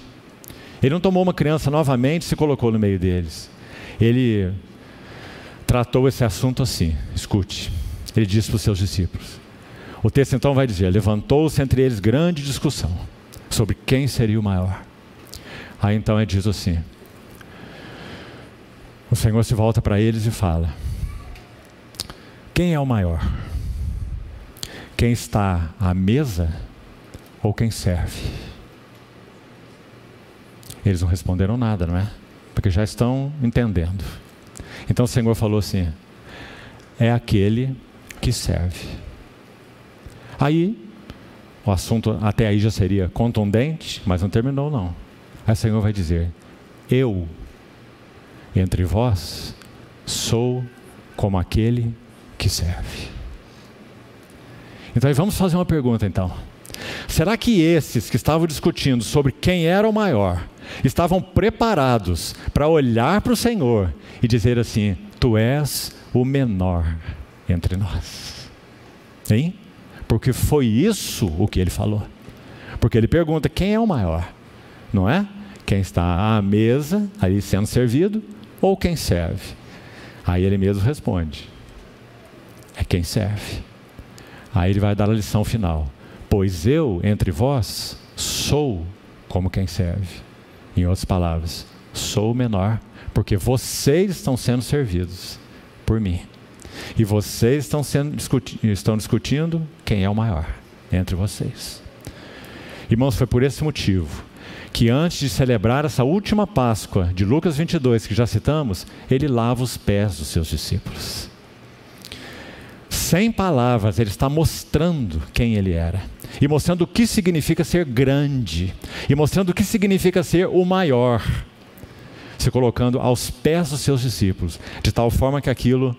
Ele não tomou uma criança novamente e se colocou no meio deles. Ele tratou esse assunto assim. Escute. Ele disse para os seus discípulos. O texto então vai dizer: levantou-se entre eles grande discussão sobre quem seria o maior. Aí então ele diz assim: o Senhor se volta para eles e fala: Quem é o maior? Quem está à mesa ou quem serve? Eles não responderam nada, não é? Porque já estão entendendo. Então o Senhor falou assim: é aquele que serve. Aí, o assunto até aí já seria contundente, mas não terminou, não. Aí o Senhor vai dizer: Eu, entre vós, sou como aquele que serve. Então vamos fazer uma pergunta então. Será que esses que estavam discutindo sobre quem era o maior estavam preparados para olhar para o Senhor e dizer assim: Tu és o menor entre nós. Hein? Porque foi isso o que ele falou. Porque ele pergunta: quem é o maior? Não é? Quem está à mesa, ali sendo servido, ou quem serve? Aí ele mesmo responde: é quem serve. Aí ele vai dar a lição final: Pois eu, entre vós, sou como quem serve. Em outras palavras, sou o menor, porque vocês estão sendo servidos por mim. E vocês estão, sendo, estão discutindo quem é o maior entre vocês. Irmãos, foi por esse motivo que antes de celebrar essa última Páscoa de Lucas 22, que já citamos, ele lava os pés dos seus discípulos. Sem palavras, ele está mostrando quem ele era. E mostrando o que significa ser grande. E mostrando o que significa ser o maior. Se colocando aos pés dos seus discípulos. De tal forma que aquilo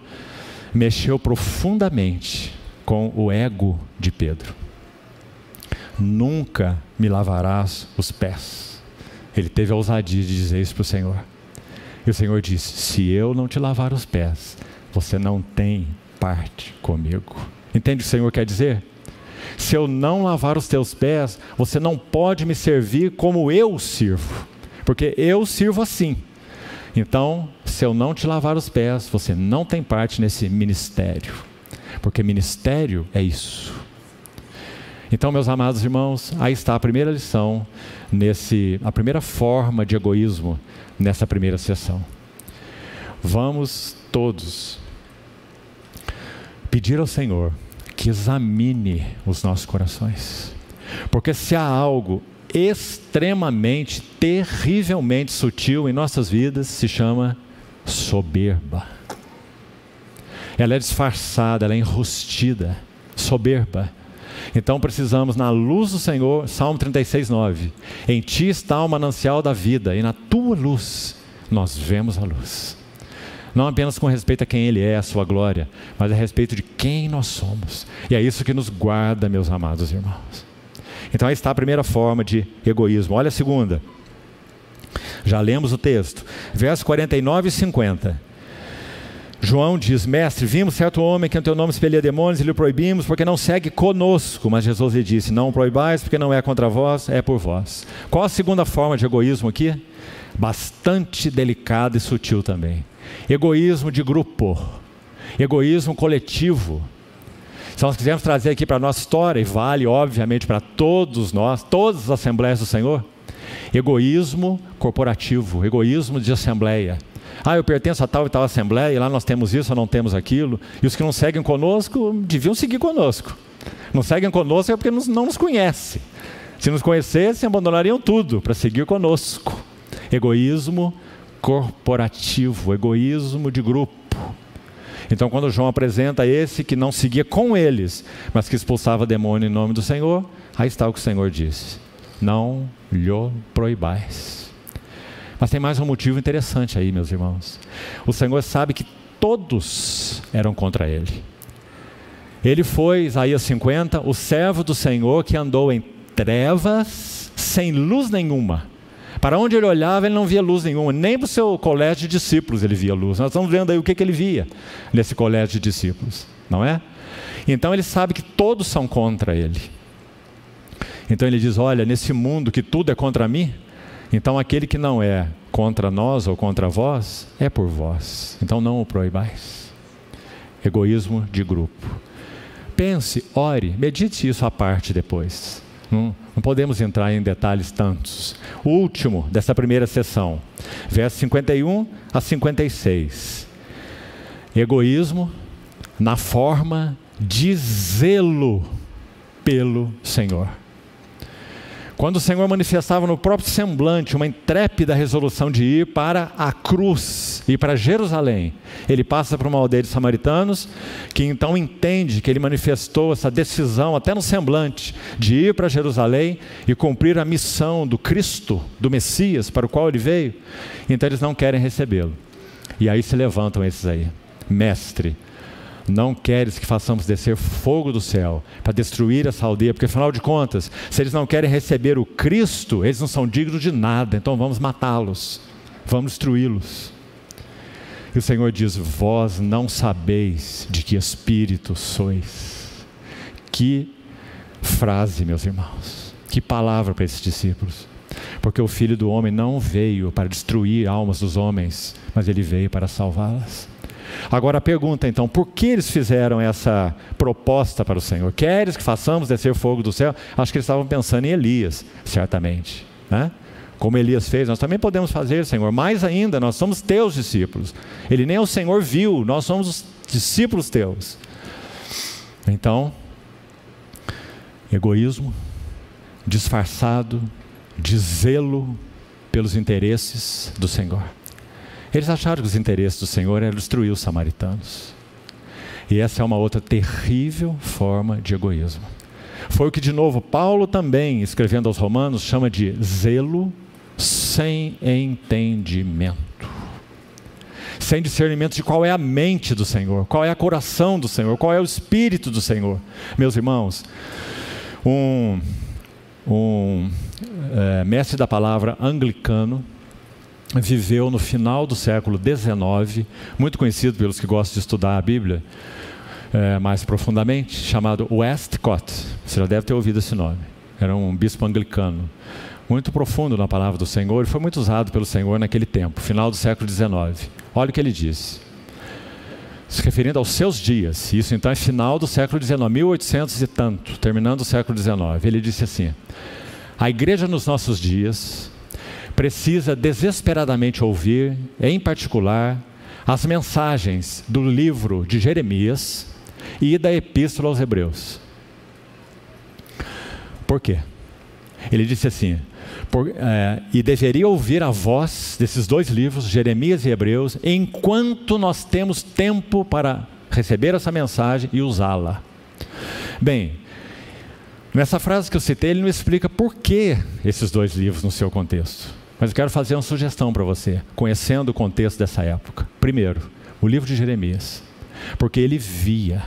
mexeu profundamente com o ego de Pedro. Nunca me lavarás os pés. Ele teve a ousadia de dizer isso para o Senhor. E o Senhor disse: Se eu não te lavar os pés, você não tem parte comigo. Entende o que o Senhor quer dizer? Se eu não lavar os teus pés, você não pode me servir como eu sirvo, porque eu sirvo assim. Então, se eu não te lavar os pés, você não tem parte nesse ministério, porque ministério é isso. Então, meus amados irmãos, aí está a primeira lição nesse, a primeira forma de egoísmo nessa primeira sessão. Vamos todos pedir ao Senhor que examine os nossos corações. Porque se há algo extremamente, terrivelmente sutil em nossas vidas, se chama soberba. Ela é disfarçada, ela é enrustida, soberba. Então precisamos, na luz do Senhor, Salmo 36, 9: Em ti está o manancial da vida, e na tua luz nós vemos a luz. Não apenas com respeito a quem Ele é, a sua glória, mas a respeito de quem nós somos. E é isso que nos guarda, meus amados irmãos. Então aí está a primeira forma de egoísmo. Olha a segunda. Já lemos o texto, versos 49 e 50. João diz: Mestre, vimos certo homem que em teu nome expelia demônios e lhe proibimos porque não segue conosco. Mas Jesus lhe disse: Não proibais porque não é contra vós, é por vós. Qual a segunda forma de egoísmo aqui? Bastante delicada e sutil também. Egoísmo de grupo, egoísmo coletivo. Se nós quisermos trazer aqui para a nossa história, e vale obviamente para todos nós, todas as assembleias do Senhor, egoísmo corporativo, egoísmo de assembleia. Ah, eu pertenço a tal e tal assembleia, e lá nós temos isso ou não temos aquilo. E os que não seguem conosco deviam seguir conosco. Não seguem conosco é porque não nos conhecem. Se nos conhecessem, abandonariam tudo para seguir conosco. Egoísmo corporativo, egoísmo de grupo. Então, quando João apresenta esse que não seguia com eles, mas que expulsava demônio em nome do Senhor, aí está o que o Senhor disse: Não lhe proibais. Mas tem mais um motivo interessante aí, meus irmãos. O Senhor sabe que todos eram contra ele. Ele foi, Isaías 50, o servo do Senhor que andou em trevas, sem luz nenhuma para onde ele olhava, ele não via luz nenhuma, nem para o seu colégio de discípulos ele via luz. Nós estamos vendo aí o que, que ele via nesse colégio de discípulos, não é? Então ele sabe que todos são contra ele. Então ele diz: Olha, nesse mundo que tudo é contra mim, então aquele que não é contra nós ou contra vós, é por vós. Então não o proibais. Egoísmo de grupo. Pense, ore, medite isso à parte depois. Não, não podemos entrar em detalhes tantos. O último dessa primeira sessão, versos 51 a 56. Egoísmo na forma de zelo pelo Senhor. Quando o Senhor manifestava no próprio semblante uma intrépida resolução de ir para a cruz, ir para Jerusalém, ele passa por uma aldeia de samaritanos, que então entende que ele manifestou essa decisão, até no semblante, de ir para Jerusalém e cumprir a missão do Cristo, do Messias, para o qual ele veio. Então eles não querem recebê-lo. E aí se levantam esses aí, mestre não queres que façamos descer fogo do céu para destruir essa aldeia, porque afinal de contas, se eles não querem receber o Cristo, eles não são dignos de nada, então vamos matá-los, vamos destruí-los. E o Senhor diz: Vós não sabeis de que espírito sois. Que frase, meus irmãos, que palavra para esses discípulos. Porque o filho do homem não veio para destruir almas dos homens, mas ele veio para salvá-las. Agora a pergunta então, por que eles fizeram essa proposta para o Senhor? Queres que façamos descer fogo do céu? Acho que eles estavam pensando em Elias, certamente. Né? Como Elias fez, nós também podemos fazer, Senhor. Mais ainda, nós somos teus discípulos. Ele nem o Senhor viu, nós somos os discípulos teus. Então, egoísmo disfarçado de zelo pelos interesses do Senhor. Eles acharam que os interesses do Senhor eram destruir os samaritanos. E essa é uma outra terrível forma de egoísmo. Foi o que, de novo, Paulo também, escrevendo aos Romanos, chama de zelo sem entendimento. Sem discernimento de qual é a mente do Senhor, qual é o coração do Senhor, qual é o espírito do Senhor. Meus irmãos, um, um é, mestre da palavra anglicano, viveu no final do século XIX, muito conhecido pelos que gostam de estudar a Bíblia é, mais profundamente, chamado Westcott. Você já deve ter ouvido esse nome. Era um bispo anglicano, muito profundo na palavra do Senhor e foi muito usado pelo Senhor naquele tempo, final do século XIX. Olha o que ele disse. Se referindo aos seus dias, isso então é final do século XIX, 1800 e tanto, terminando o século XIX. Ele disse assim: A igreja nos nossos dias precisa desesperadamente ouvir, em particular, as mensagens do livro de Jeremias e da Epístola aos Hebreus. Por quê? Ele disse assim: por, é, e deveria ouvir a voz desses dois livros, Jeremias e Hebreus, enquanto nós temos tempo para receber essa mensagem e usá-la. Bem, nessa frase que eu citei, ele não explica por que esses dois livros no seu contexto. Mas eu quero fazer uma sugestão para você, conhecendo o contexto dessa época. Primeiro, o livro de Jeremias, porque ele via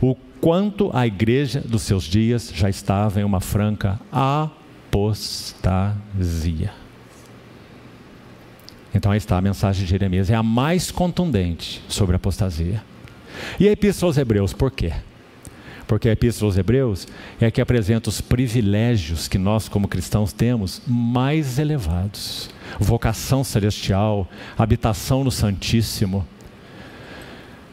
o quanto a igreja dos seus dias já estava em uma franca apostasia. Então aí está a mensagem de Jeremias, é a mais contundente sobre a apostasia. E a Epístola aos Hebreus, por quê? Porque a Epístola aos Hebreus é que apresenta os privilégios que nós, como cristãos, temos mais elevados: vocação celestial, habitação no Santíssimo,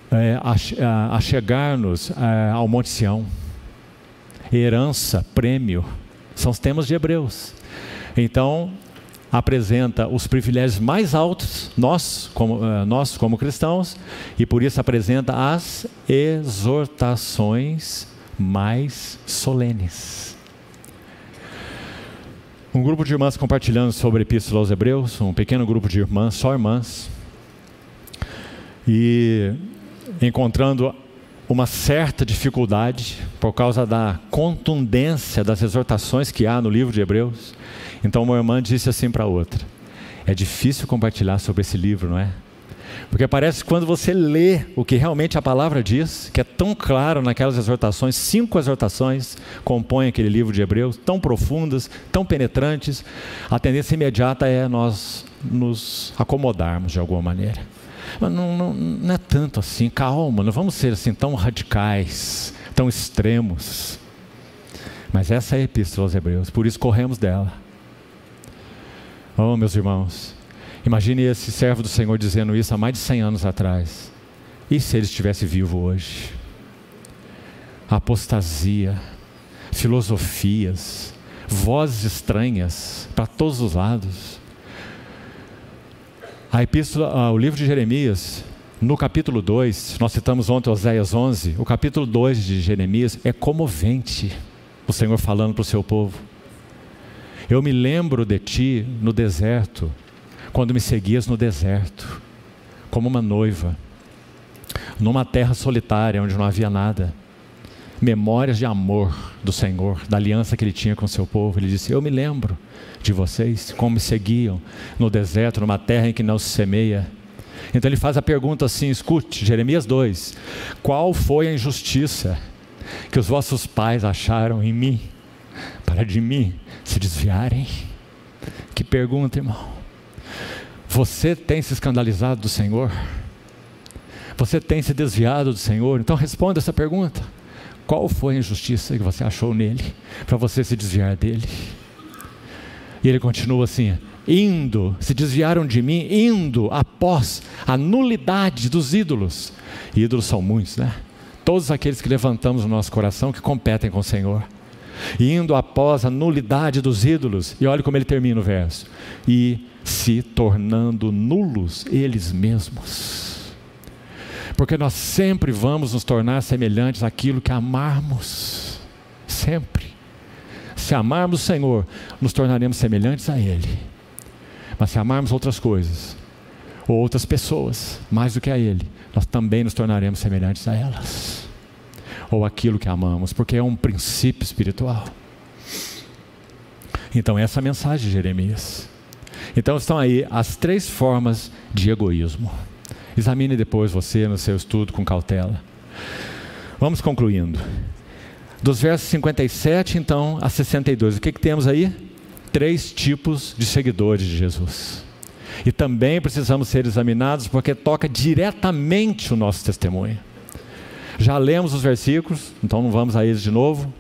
é, a, a chegar-nos é, ao Monte Sião, herança, prêmio, são os temas de Hebreus. Então, apresenta os privilégios mais altos, nós como, uh, nós como cristãos, e por isso apresenta as exortações mais solenes. Um grupo de irmãs compartilhando sobre a Epístola aos Hebreus, um pequeno grupo de irmãs, só irmãs, e encontrando uma certa dificuldade por causa da contundência das exortações que há no livro de Hebreus. Então, uma irmã disse assim para outra: É difícil compartilhar sobre esse livro, não é? Porque parece que quando você lê o que realmente a palavra diz, que é tão claro naquelas exortações, cinco exortações compõem aquele livro de Hebreus, tão profundas, tão penetrantes, a tendência imediata é nós nos acomodarmos de alguma maneira. Mas não, não, não é tanto assim, calma, não vamos ser assim tão radicais, tão extremos. Mas essa é a epístola aos Hebreus, por isso corremos dela. Oh, meus irmãos, imagine esse servo do Senhor dizendo isso há mais de 100 anos atrás. E se ele estivesse vivo hoje? Apostasia, filosofias, vozes estranhas para todos os lados. A epístola, o livro de Jeremias, no capítulo 2, nós citamos ontem Oséias 11, o capítulo 2 de Jeremias é comovente. O Senhor falando para o seu povo. Eu me lembro de ti no deserto, quando me seguias no deserto, como uma noiva, numa terra solitária onde não havia nada. Memórias de amor do Senhor, da aliança que ele tinha com o seu povo. Ele disse: Eu me lembro de vocês, como me seguiam no deserto, numa terra em que não se semeia. Então ele faz a pergunta assim: escute, Jeremias 2: Qual foi a injustiça que os vossos pais acharam em mim, para de mim se desviarem? Que pergunta, irmão. Você tem se escandalizado do Senhor? Você tem se desviado do Senhor? Então responda essa pergunta. Qual foi a injustiça que você achou nele para você se desviar dele? E ele continua assim: indo, se desviaram de mim, indo após a nulidade dos ídolos. E ídolos são muitos, né? Todos aqueles que levantamos o nosso coração que competem com o Senhor indo após a nulidade dos ídolos. E olha como ele termina o verso: e se tornando nulos eles mesmos. Porque nós sempre vamos nos tornar semelhantes àquilo que amarmos. Sempre. Se amarmos o Senhor, nos tornaremos semelhantes a Ele. Mas se amarmos outras coisas, ou outras pessoas, mais do que a Ele, nós também nos tornaremos semelhantes a elas, ou aquilo que amamos, porque é um princípio espiritual. Então, essa é a mensagem de Jeremias. Então, estão aí as três formas de egoísmo. Examine depois você no seu estudo com cautela. Vamos concluindo. Dos versos 57 então a 62, o que, que temos aí? Três tipos de seguidores de Jesus. E também precisamos ser examinados porque toca diretamente o nosso testemunho. Já lemos os versículos, então não vamos a eles de novo.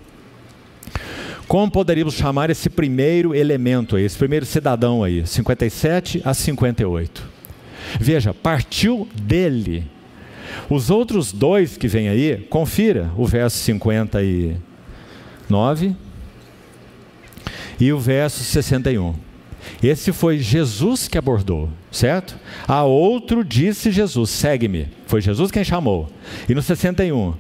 Como poderíamos chamar esse primeiro elemento aí, esse primeiro cidadão aí, 57 a 58? Veja, partiu dele. Os outros dois que vêm aí, confira o verso 59 e o verso 61. Esse foi Jesus que abordou, certo? A outro disse Jesus: segue-me. Foi Jesus quem chamou. E no 61,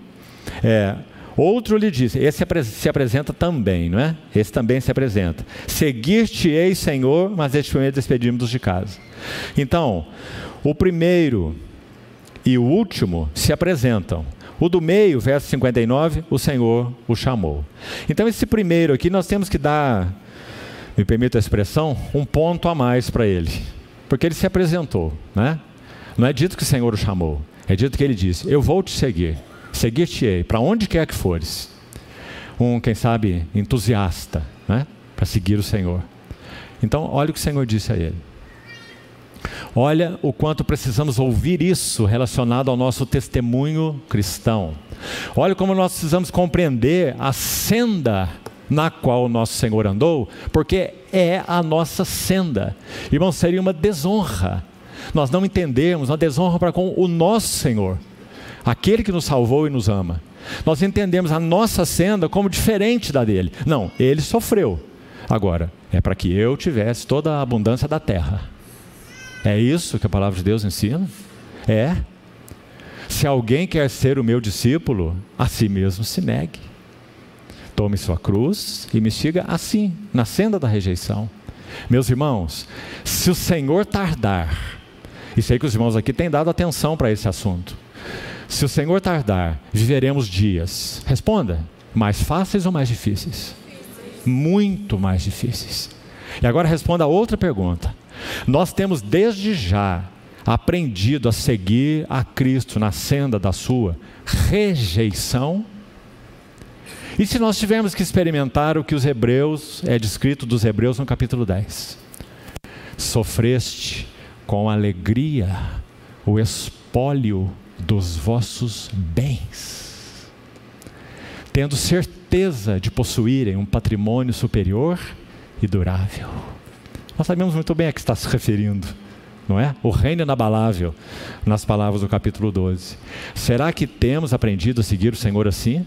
é, Outro lhe disse, esse se apresenta também, não é? Esse também se apresenta. Seguir-te-ei, Senhor, mas este primeiro despedimos de casa. Então, o primeiro e o último se apresentam. O do meio, verso 59, o Senhor o chamou. Então, esse primeiro aqui nós temos que dar, me permita a expressão, um ponto a mais para ele. Porque ele se apresentou, né? Não é dito que o Senhor o chamou, é dito que ele disse: Eu vou te seguir seguir-te-ei, para onde quer que fores. Um, quem sabe, entusiasta, né? para seguir o Senhor. Então, olha o que o Senhor disse a ele. Olha o quanto precisamos ouvir isso relacionado ao nosso testemunho cristão. Olha como nós precisamos compreender a senda na qual o nosso Senhor andou, porque é a nossa senda. Irmão, seria uma desonra nós não entendermos, uma desonra para com o nosso Senhor aquele que nos salvou e nos ama. Nós entendemos a nossa senda como diferente da dele. Não, ele sofreu. Agora, é para que eu tivesse toda a abundância da terra. É isso que a palavra de Deus ensina? É. Se alguém quer ser o meu discípulo, a si mesmo se negue. Tome sua cruz e me siga assim, na senda da rejeição. Meus irmãos, se o Senhor tardar, e sei que os irmãos aqui têm dado atenção para esse assunto. Se o Senhor tardar, viveremos dias. Responda: mais fáceis ou mais difíceis? Muito mais difíceis. E agora responda a outra pergunta. Nós temos desde já aprendido a seguir a Cristo na senda da sua rejeição? E se nós tivermos que experimentar o que os Hebreus, é descrito dos Hebreus no capítulo 10? Sofreste com alegria o espólio dos vossos bens, tendo certeza de possuírem um patrimônio superior e durável. Nós sabemos muito bem a que está se referindo, não é? O reino inabalável, nas palavras do capítulo 12. Será que temos aprendido a seguir o Senhor assim?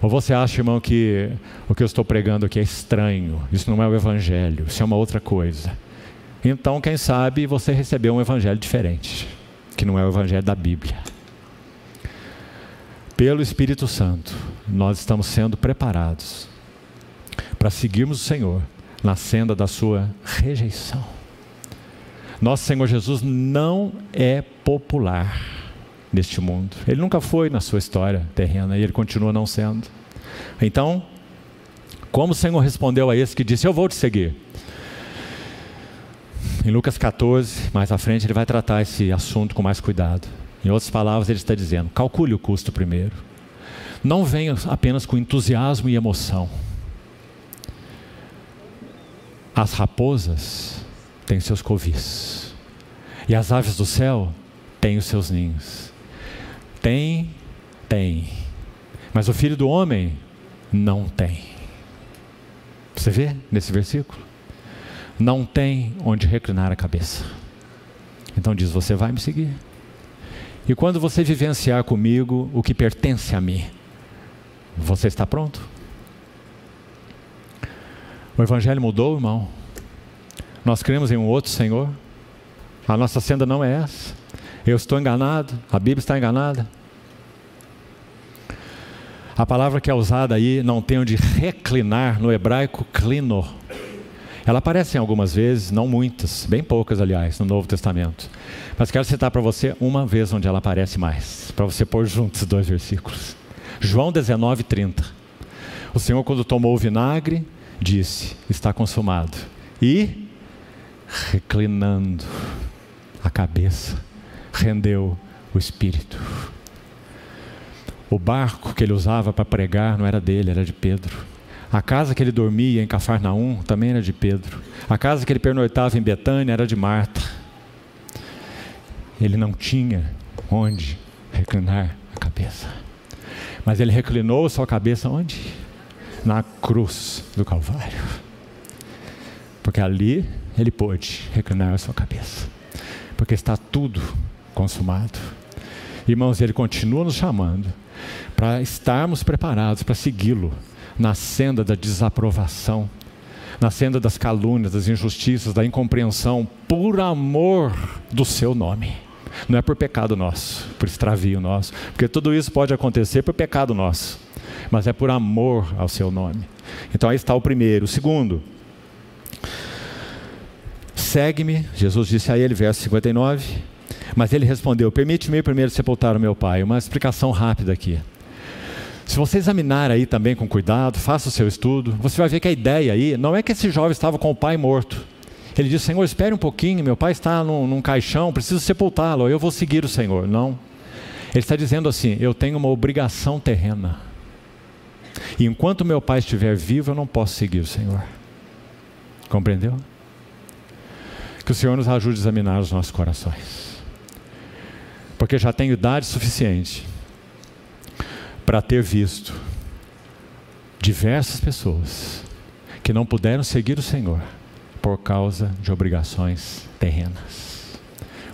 Ou você acha, irmão, que o que eu estou pregando aqui é estranho? Isso não é o Evangelho, isso é uma outra coisa. Então, quem sabe você recebeu um Evangelho diferente que não é o Evangelho da Bíblia. Pelo Espírito Santo, nós estamos sendo preparados para seguirmos o Senhor na senda da sua rejeição. Nosso Senhor Jesus não é popular neste mundo. Ele nunca foi na sua história terrena e ele continua não sendo. Então, como o Senhor respondeu a esse que disse: Eu vou te seguir? Em Lucas 14, mais à frente, ele vai tratar esse assunto com mais cuidado. Em outras palavras, ele está dizendo: calcule o custo primeiro. Não venha apenas com entusiasmo e emoção. As raposas têm seus covis, e as aves do céu têm os seus ninhos. Tem, tem, mas o filho do homem não tem. Você vê nesse versículo? não tem onde reclinar a cabeça. Então diz: Você vai me seguir. E quando você vivenciar comigo o que pertence a mim, você está pronto? O Evangelho mudou, irmão. Nós cremos em um outro Senhor. A nossa senda não é essa. Eu estou enganado, a Bíblia está enganada. A palavra que é usada aí não tem onde reclinar no hebraico clino Ela aparece em algumas vezes, não muitas, bem poucas, aliás, no Novo Testamento. Mas quero citar para você uma vez onde ela aparece mais, para você pôr juntos os dois versículos. João 19, 30. O Senhor, quando tomou o vinagre, disse: Está consumado. E, reclinando a cabeça, rendeu o espírito. O barco que ele usava para pregar não era dele, era de Pedro. A casa que ele dormia em Cafarnaum também era de Pedro. A casa que ele pernoitava em Betânia era de Marta. Ele não tinha onde reclinar a cabeça. Mas ele reclinou sua cabeça onde? Na cruz do Calvário. Porque ali ele pôde reclinar a sua cabeça. Porque está tudo consumado. Irmãos, ele continua nos chamando para estarmos preparados para segui-lo na senda da desaprovação, na senda das calúnias, das injustiças, da incompreensão, por amor do seu nome. Não é por pecado nosso, por extravio nosso, porque tudo isso pode acontecer por pecado nosso, mas é por amor ao seu nome. Então aí está o primeiro. O segundo, segue-me, Jesus disse a ele, verso 59, mas ele respondeu: Permite-me primeiro sepultar o meu pai. Uma explicação rápida aqui. Se você examinar aí também com cuidado, faça o seu estudo, você vai ver que a ideia aí não é que esse jovem estava com o pai morto. Ele disse: Senhor, espere um pouquinho, meu pai está num, num caixão, preciso sepultá-lo, eu vou seguir o Senhor. Não. Ele está dizendo assim: Eu tenho uma obrigação terrena. E enquanto meu pai estiver vivo, eu não posso seguir o Senhor. Compreendeu? Que o Senhor nos ajude a examinar os nossos corações. Porque já tenho idade suficiente para ter visto diversas pessoas que não puderam seguir o Senhor por causa de obrigações terrenas,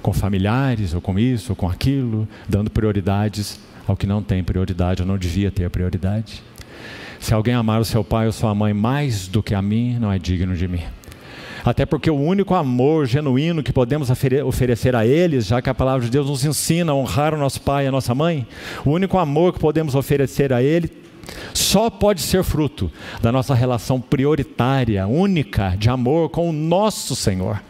com familiares, ou com isso, ou com aquilo, dando prioridades ao que não tem prioridade, ou não devia ter prioridade. Se alguém amar o seu pai ou sua mãe mais do que a mim, não é digno de mim. Até porque o único amor genuíno que podemos oferecer a eles, já que a palavra de Deus nos ensina a honrar o nosso pai e a nossa mãe, o único amor que podemos oferecer a ele só pode ser fruto da nossa relação prioritária, única de amor com o nosso Senhor.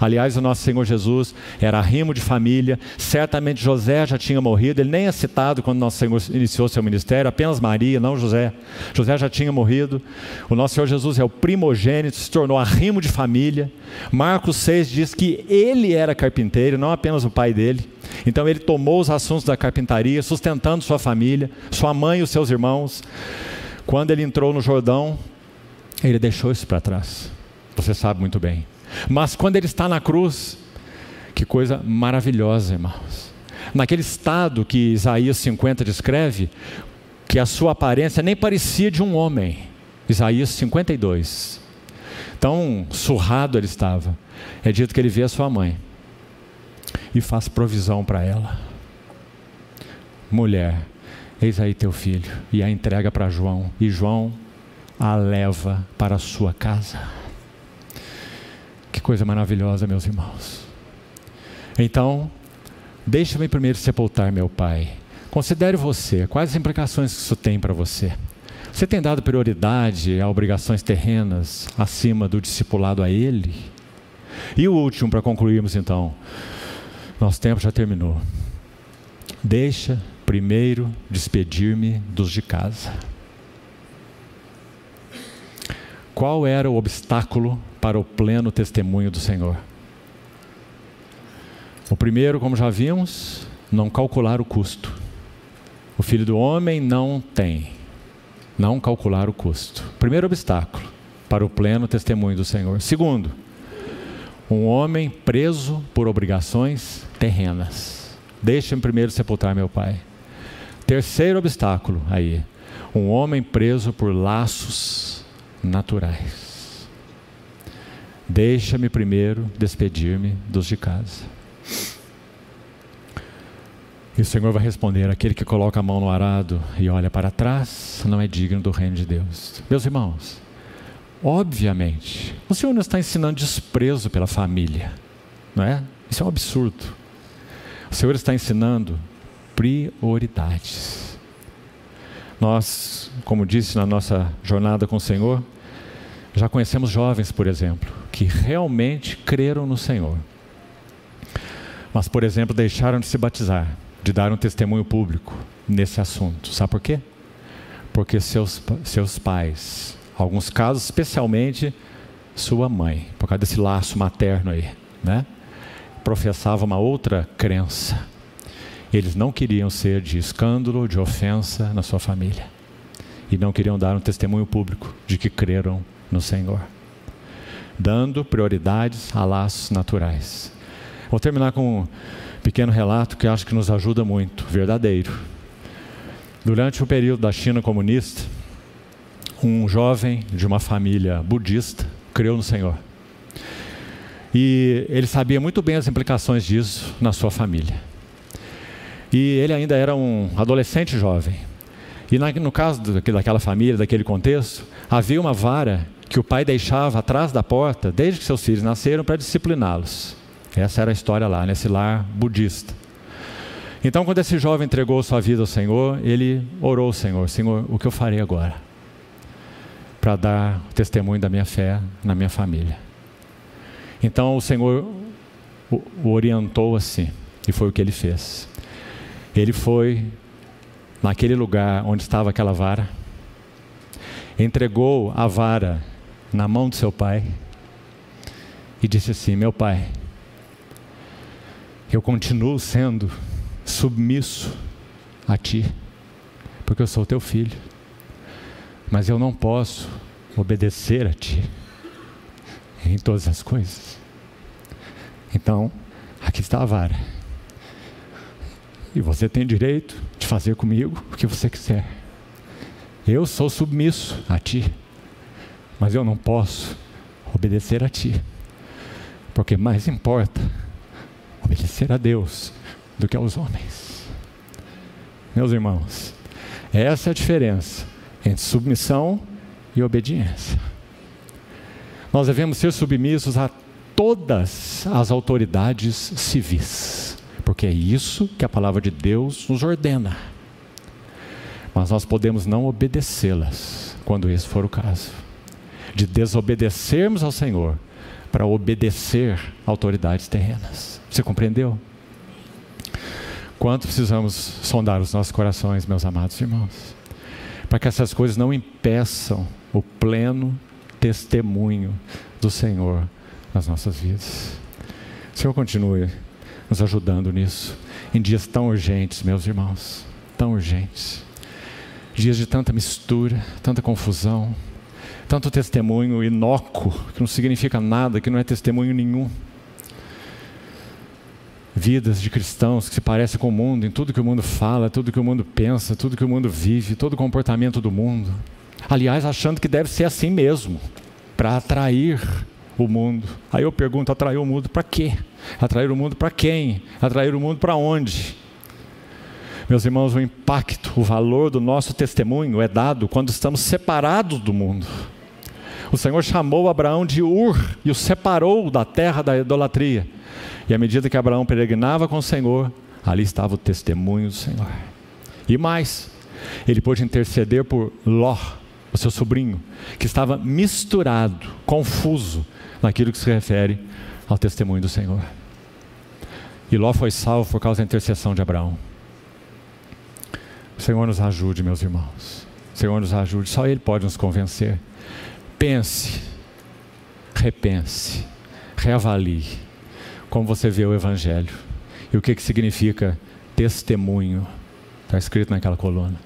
Aliás, o nosso Senhor Jesus era rimo de família, certamente José já tinha morrido, ele nem é citado quando nosso Senhor iniciou seu ministério, apenas Maria, não José. José já tinha morrido. O nosso Senhor Jesus é o primogênito, se tornou arrimo de família. Marcos 6 diz que ele era carpinteiro, não apenas o pai dele. Então ele tomou os assuntos da carpintaria, sustentando sua família, sua mãe e os seus irmãos. Quando ele entrou no Jordão, ele deixou isso para trás. Você sabe muito bem. Mas quando ele está na cruz, que coisa maravilhosa, irmãos. Naquele estado que Isaías 50 descreve, que a sua aparência nem parecia de um homem. Isaías 52. Tão surrado ele estava. É dito que ele vê a sua mãe e faz provisão para ela. Mulher, eis aí teu filho. E a entrega para João. E João a leva para a sua casa. Que coisa maravilhosa, meus irmãos. Então, deixa-me primeiro sepultar meu pai. Considere você, quais as implicações que isso tem para você? Você tem dado prioridade a obrigações terrenas acima do discipulado a ele? E o último, para concluirmos então, nosso tempo já terminou. Deixa primeiro despedir-me dos de casa. Qual era o obstáculo para o pleno testemunho do Senhor? O primeiro, como já vimos, não calcular o custo. O filho do homem não tem, não calcular o custo. Primeiro obstáculo para o pleno testemunho do Senhor. Segundo, um homem preso por obrigações terrenas. Deixa-me primeiro sepultar meu pai. Terceiro obstáculo aí, um homem preso por laços naturais. Deixa-me primeiro despedir-me dos de casa. E o Senhor vai responder: aquele que coloca a mão no arado e olha para trás não é digno do reino de Deus. Meus irmãos, obviamente, o Senhor não está ensinando desprezo pela família, não é? Isso é um absurdo. O Senhor está ensinando prioridades. Nós, como disse na nossa jornada com o Senhor, Já conhecemos jovens, por exemplo, que realmente creram no Senhor. Mas, por exemplo, deixaram de se batizar, de dar um testemunho público nesse assunto. Sabe por quê? Porque seus, seus pais, alguns casos, especialmente sua mãe, por causa desse laço materno aí, né? Professava uma outra crença. Eles não queriam ser de escândalo, de ofensa na sua família. E não queriam dar um testemunho público de que creram no Senhor. Dando prioridades a laços naturais. Vou terminar com um pequeno relato que acho que nos ajuda muito, verdadeiro. Durante o período da China comunista, um jovem de uma família budista creu no Senhor. E ele sabia muito bem as implicações disso na sua família. E ele ainda era um adolescente jovem. E no caso daquela família, daquele contexto, havia uma vara que o pai deixava atrás da porta desde que seus filhos nasceram para discipliná-los. Essa era a história lá, nesse lar budista. Então, quando esse jovem entregou sua vida ao Senhor, ele orou ao Senhor: Senhor, o que eu farei agora? Para dar testemunho da minha fé na minha família. Então, o Senhor o orientou assim, e foi o que ele fez. Ele foi naquele lugar onde estava aquela vara, entregou a vara na mão do seu pai e disse assim: Meu pai, eu continuo sendo submisso a ti, porque eu sou teu filho, mas eu não posso obedecer a ti em todas as coisas. Então, aqui está a vara. E você tem direito de fazer comigo o que você quiser. Eu sou submisso a ti, mas eu não posso obedecer a ti, porque mais importa obedecer a Deus do que aos homens. Meus irmãos, essa é a diferença entre submissão e obediência. Nós devemos ser submissos a todas as autoridades civis, porque é isso que a palavra de Deus nos ordena. Mas nós podemos não obedecê-las quando esse for o caso. De desobedecermos ao Senhor para obedecer autoridades terrenas. Você compreendeu? Quanto precisamos sondar os nossos corações, meus amados irmãos, para que essas coisas não impeçam o pleno testemunho do Senhor nas nossas vidas. O Senhor continue nos ajudando nisso, em dias tão urgentes, meus irmãos, tão urgentes. Dias de tanta mistura, tanta confusão, tanto testemunho inócuo, que não significa nada, que não é testemunho nenhum vidas de cristãos que se parecem com o mundo, em tudo que o mundo fala, tudo que o mundo pensa, tudo que o mundo vive, todo o comportamento do mundo. Aliás, achando que deve ser assim mesmo, para atrair o mundo. Aí eu pergunto: atrair o mundo para quê? Atrair o mundo para quem? Atrair o mundo para onde? Meus irmãos, o impacto, o valor do nosso testemunho é dado quando estamos separados do mundo. O Senhor chamou Abraão de Ur e o separou da terra da idolatria. E à medida que Abraão peregrinava com o Senhor, ali estava o testemunho do Senhor. E mais, ele pôde interceder por Ló, o seu sobrinho, que estava misturado, confuso naquilo que se refere ao testemunho do Senhor. E Ló foi salvo por causa da intercessão de Abraão. O Senhor nos ajude, meus irmãos. O Senhor nos ajude, só Ele pode nos convencer. Pense, repense, reavalie como você vê o Evangelho e o que, que significa testemunho. Está escrito naquela coluna.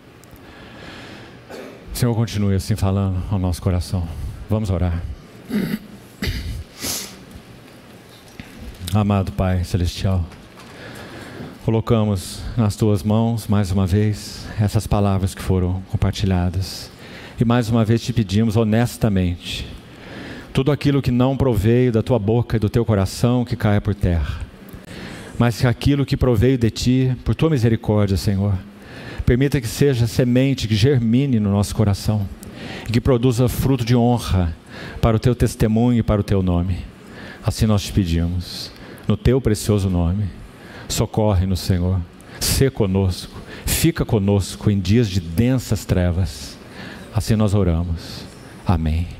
O Senhor continue assim falando ao nosso coração. Vamos orar. Amado Pai Celestial, colocamos nas tuas mãos mais uma vez essas palavras que foram compartilhadas. E mais uma vez te pedimos honestamente tudo aquilo que não proveio da tua boca e do teu coração que caia por terra. Mas que aquilo que proveio de ti, por tua misericórdia, Senhor, permita que seja semente que germine no nosso coração e que produza fruto de honra para o teu testemunho e para o teu nome. Assim nós te pedimos, no teu precioso nome. Socorre-nos, Senhor. Sê conosco, fica conosco em dias de densas trevas. Assim nós oramos. Amém.